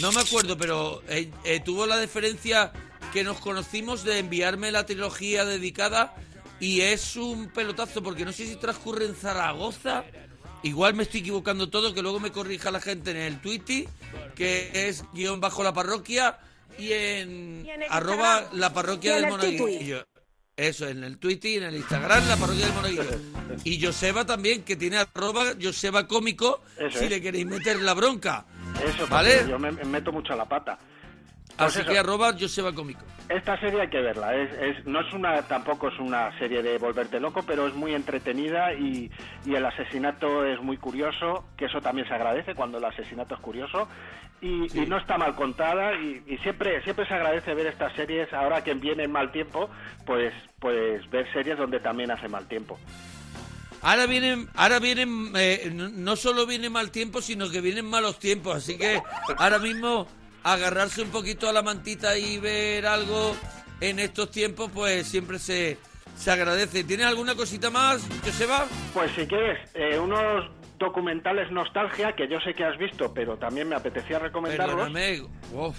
S2: No me acuerdo, pero eh, eh, tuvo la deferencia que nos conocimos de enviarme la trilogía dedicada. Y es un pelotazo, porque no sé si transcurre en Zaragoza. Igual me estoy equivocando todo, que luego me corrija la gente en el Twitter, que es guion bajo la parroquia y en,
S3: Y en el
S2: arroba
S3: Instagram.
S2: la parroquia del monaguillo. Eso, en el Twitter y en el Instagram, la parroquia del monaguillo. Y Joseba también, que tiene arroba Joseba cómico,
S8: Eso
S2: si
S8: es.
S2: le queréis meter la bronca.
S8: Eso,
S2: ¿Vale?
S8: yo me, me meto mucho a la pata. Pues
S2: Así
S8: eso.
S2: que arroba Joseba cómico.
S8: Esta serie hay que verla. Es, es- no es una, tampoco es una serie de volverte loco, pero es muy entretenida y, y el asesinato es muy curioso, que eso también se agradece cuando el asesinato es curioso y, y no está mal contada y, y siempre siempre se agradece ver estas series ahora que viene mal tiempo, pues pues ver series donde también hace mal tiempo.
S2: Ahora vienen, ahora vienen, eh, no, solo viene mal tiempo, sino que vienen malos tiempos. Así que ahora mismo agarrarse un poquito a la mantita y ver algo en estos tiempos, pues siempre se, se agradece. ¿Tienes alguna cosita más, Joseba?
S8: Pues si quieres, eh, unos documentales nostalgia que yo sé que has visto, pero también me apetecía recomendarlos.
S2: Uf.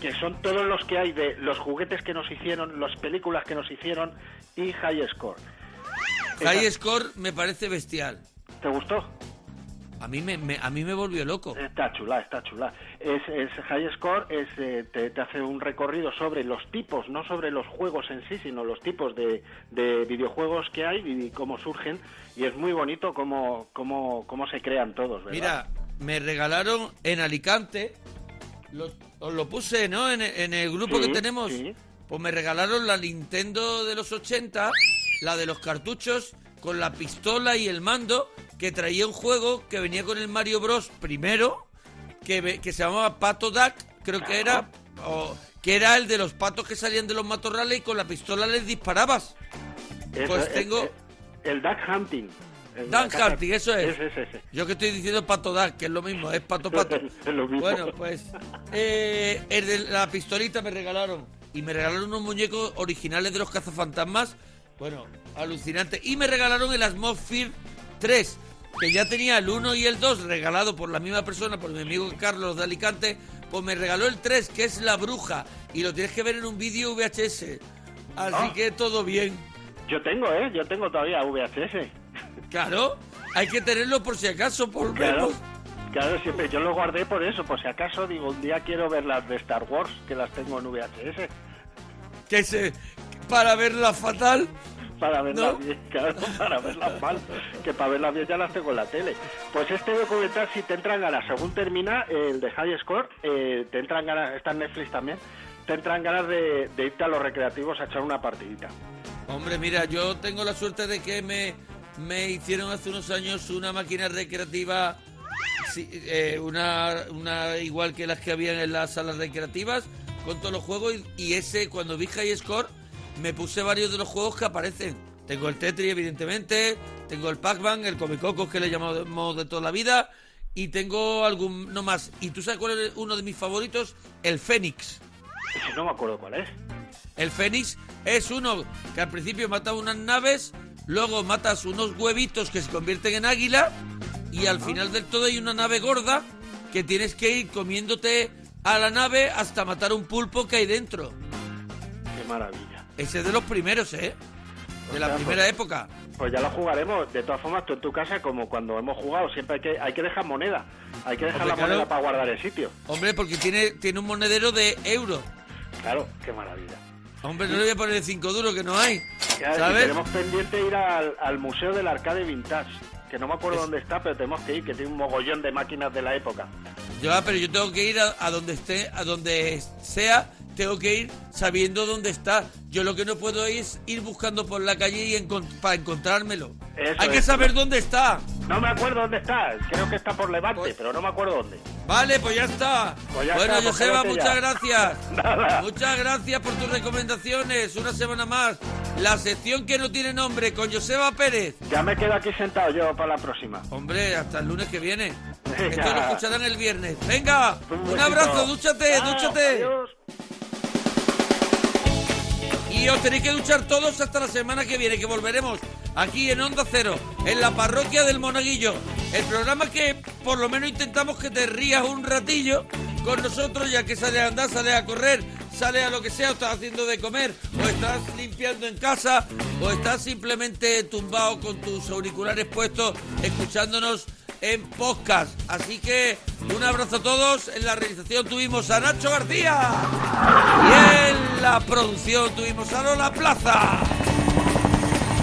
S8: que son todos los que hay de los juguetes que nos hicieron, las películas que nos hicieron y High Score.
S2: High Score me parece bestial.
S8: ¿Te gustó?
S2: A mí me, me- a mí me volvió loco.
S8: Está chula, está chula. Es, es High Score es, eh, te, te hace un recorrido sobre los tipos, no sobre los juegos en sí, sino los tipos de, de videojuegos que hay y cómo surgen. Y es muy bonito cómo, cómo, cómo se crean todos, ¿verdad?
S2: Mira, me regalaron en Alicante, lo, os lo puse, ¿no? En, en el grupo
S8: Sí,
S2: que tenemos.
S8: sí.
S2: Pues me regalaron la Nintendo de los 80, la de los cartuchos, con la pistola y el mando, que traía un juego que venía con el Mario Bros. primero, que, que se llamaba Pato Duck, creo que era, o- que era el de los patos que salían de los matorrales y con la pistola les disparabas.
S8: Es-
S2: pues
S8: es-
S2: tengo-
S8: es- el Duck Hunting. Caza-
S2: Hunting, eso es. Yo que estoy diciendo pato Duck, que es lo mismo, es pato pato. [laughs]
S8: Es lo mismo.
S2: Bueno, pues eh, el de la pistolita me regalaron. Y me regalaron unos muñecos originales de los cazafantasmas. Bueno, alucinante. Y me regalaron el Atmosphere 3, que ya tenía el 1 y el 2 regalado por la misma persona, por mi amigo Carlos de Alicante. Pues me regaló el 3, que es la bruja. Y lo tienes que ver en un vídeo VHS. Así
S8: Ah.
S2: que todo bien.
S8: Yo tengo, ¿eh? Yo tengo todavía VHS.
S2: Claro, hay que tenerlo por si acaso, por
S8: Claro,
S2: verlos.
S8: claro, siempre. Yo lo guardé por eso, por si acaso, digo, un día quiero ver las de Star Wars, que las tengo en VHS,
S2: Que se, para verla fatal.
S8: para verlas
S2: ¿No?
S8: bien, claro, [laughs] para verlas mal, que para verlas bien ya las tengo en la tele. Pues este documental, si te entran ganas, según termina el de High Score, eh, te entran ganas, está en Netflix también, te entran ganas de, de irte a los recreativos a echar una partidita.
S2: Hombre, mira, yo tengo la suerte de que me, me hicieron hace unos años una máquina recreativa, sí, eh, una, una igual que las que habían en las salas recreativas, con todos los juegos. Y, y ese, cuando vi High Score, me puse varios de los juegos que aparecen. Tengo el Tetris, evidentemente, tengo el Pac-Man, el Comicocos, que le llamamos de toda la vida, y tengo alguno más. ¿Y tú sabes cuál es uno de mis favoritos? El Fénix.
S8: No me acuerdo cuál es.
S2: El Fénix es uno que al principio mata unas naves, luego matas unos huevitos que se convierten en águila y al final del todo hay una nave gorda que tienes que ir comiéndote a la nave hasta matar un pulpo que hay dentro.
S8: Qué maravilla.
S2: Ese es de los primeros, ¿eh? De la primera
S8: pues-
S2: época.
S8: Pues ya lo jugaremos. De todas formas, tú en tu casa, como cuando hemos jugado, siempre hay que, hay que dejar moneda. Hay que dejar
S2: Hombre,
S8: la
S2: claro.
S8: moneda para guardar el sitio.
S2: Hombre, porque tiene, tiene un monedero de euro.
S8: Claro, qué maravilla.
S2: Hombre, no le voy a poner cinco duros que no hay.
S8: Ya, tenemos pendiente ir al, al Museo del Arcade Vintage, que no me acuerdo dónde está, pero tenemos que ir, que tiene un mogollón de máquinas de la época.
S2: Yo, ah, pero yo tengo que ir a, a donde esté, a donde sea, tengo que ir sabiendo dónde está. Yo lo que no puedo es ir buscando por la calle y encon- para encontrármelo.
S8: Eso
S2: Hay que saber dónde está.
S8: No me acuerdo dónde está, creo que está por Levante,
S2: Pues-
S8: pero no me acuerdo dónde.
S2: Vale, pues ya está.
S8: Pues ya
S2: bueno,
S8: está, pues
S2: Joseba, muchas
S8: ya.
S2: gracias. [laughs]
S8: Nada.
S2: Muchas gracias por tus recomendaciones. Una semana más. La sección que no tiene nombre con Joseba Pérez.
S8: Ya me quedo aquí sentado yo para la próxima.
S2: Hombre, hasta el lunes que viene.
S8: Venga. [laughs]
S2: Esto lo escucharán el viernes. Venga,
S8: Un
S2: abrazo, dúchate, dúchate.
S8: adiós.
S2: Y os tenéis que duchar todos hasta la semana que viene, que volveremos aquí en Onda Cero, en la parroquia del Monaguillo. El programa que por lo menos intentamos que te rías un ratillo con nosotros, ya que sale a andar, sale a correr, sale a lo que sea, o estás haciendo de comer, o estás limpiando en casa, o estás simplemente tumbado con tus auriculares puestos, escuchándonos en podcast. Así que un abrazo a todos. En la realización tuvimos a Nacho García. Y en la producción tuvimos a Lola Plaza.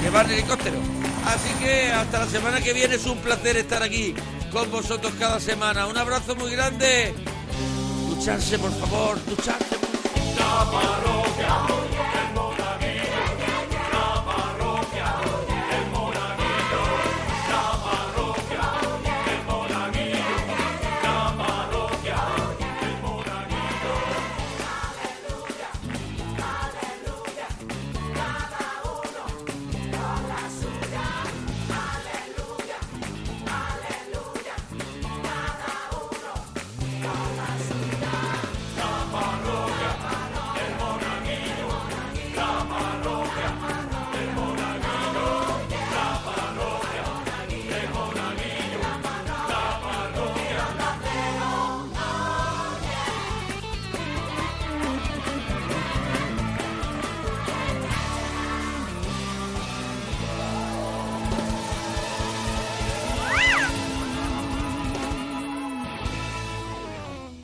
S2: Que va en helicóptero. Así que hasta la semana que viene es un placer estar aquí con vosotros cada semana. Un abrazo muy grande. Ducharse, por favor, ducharse.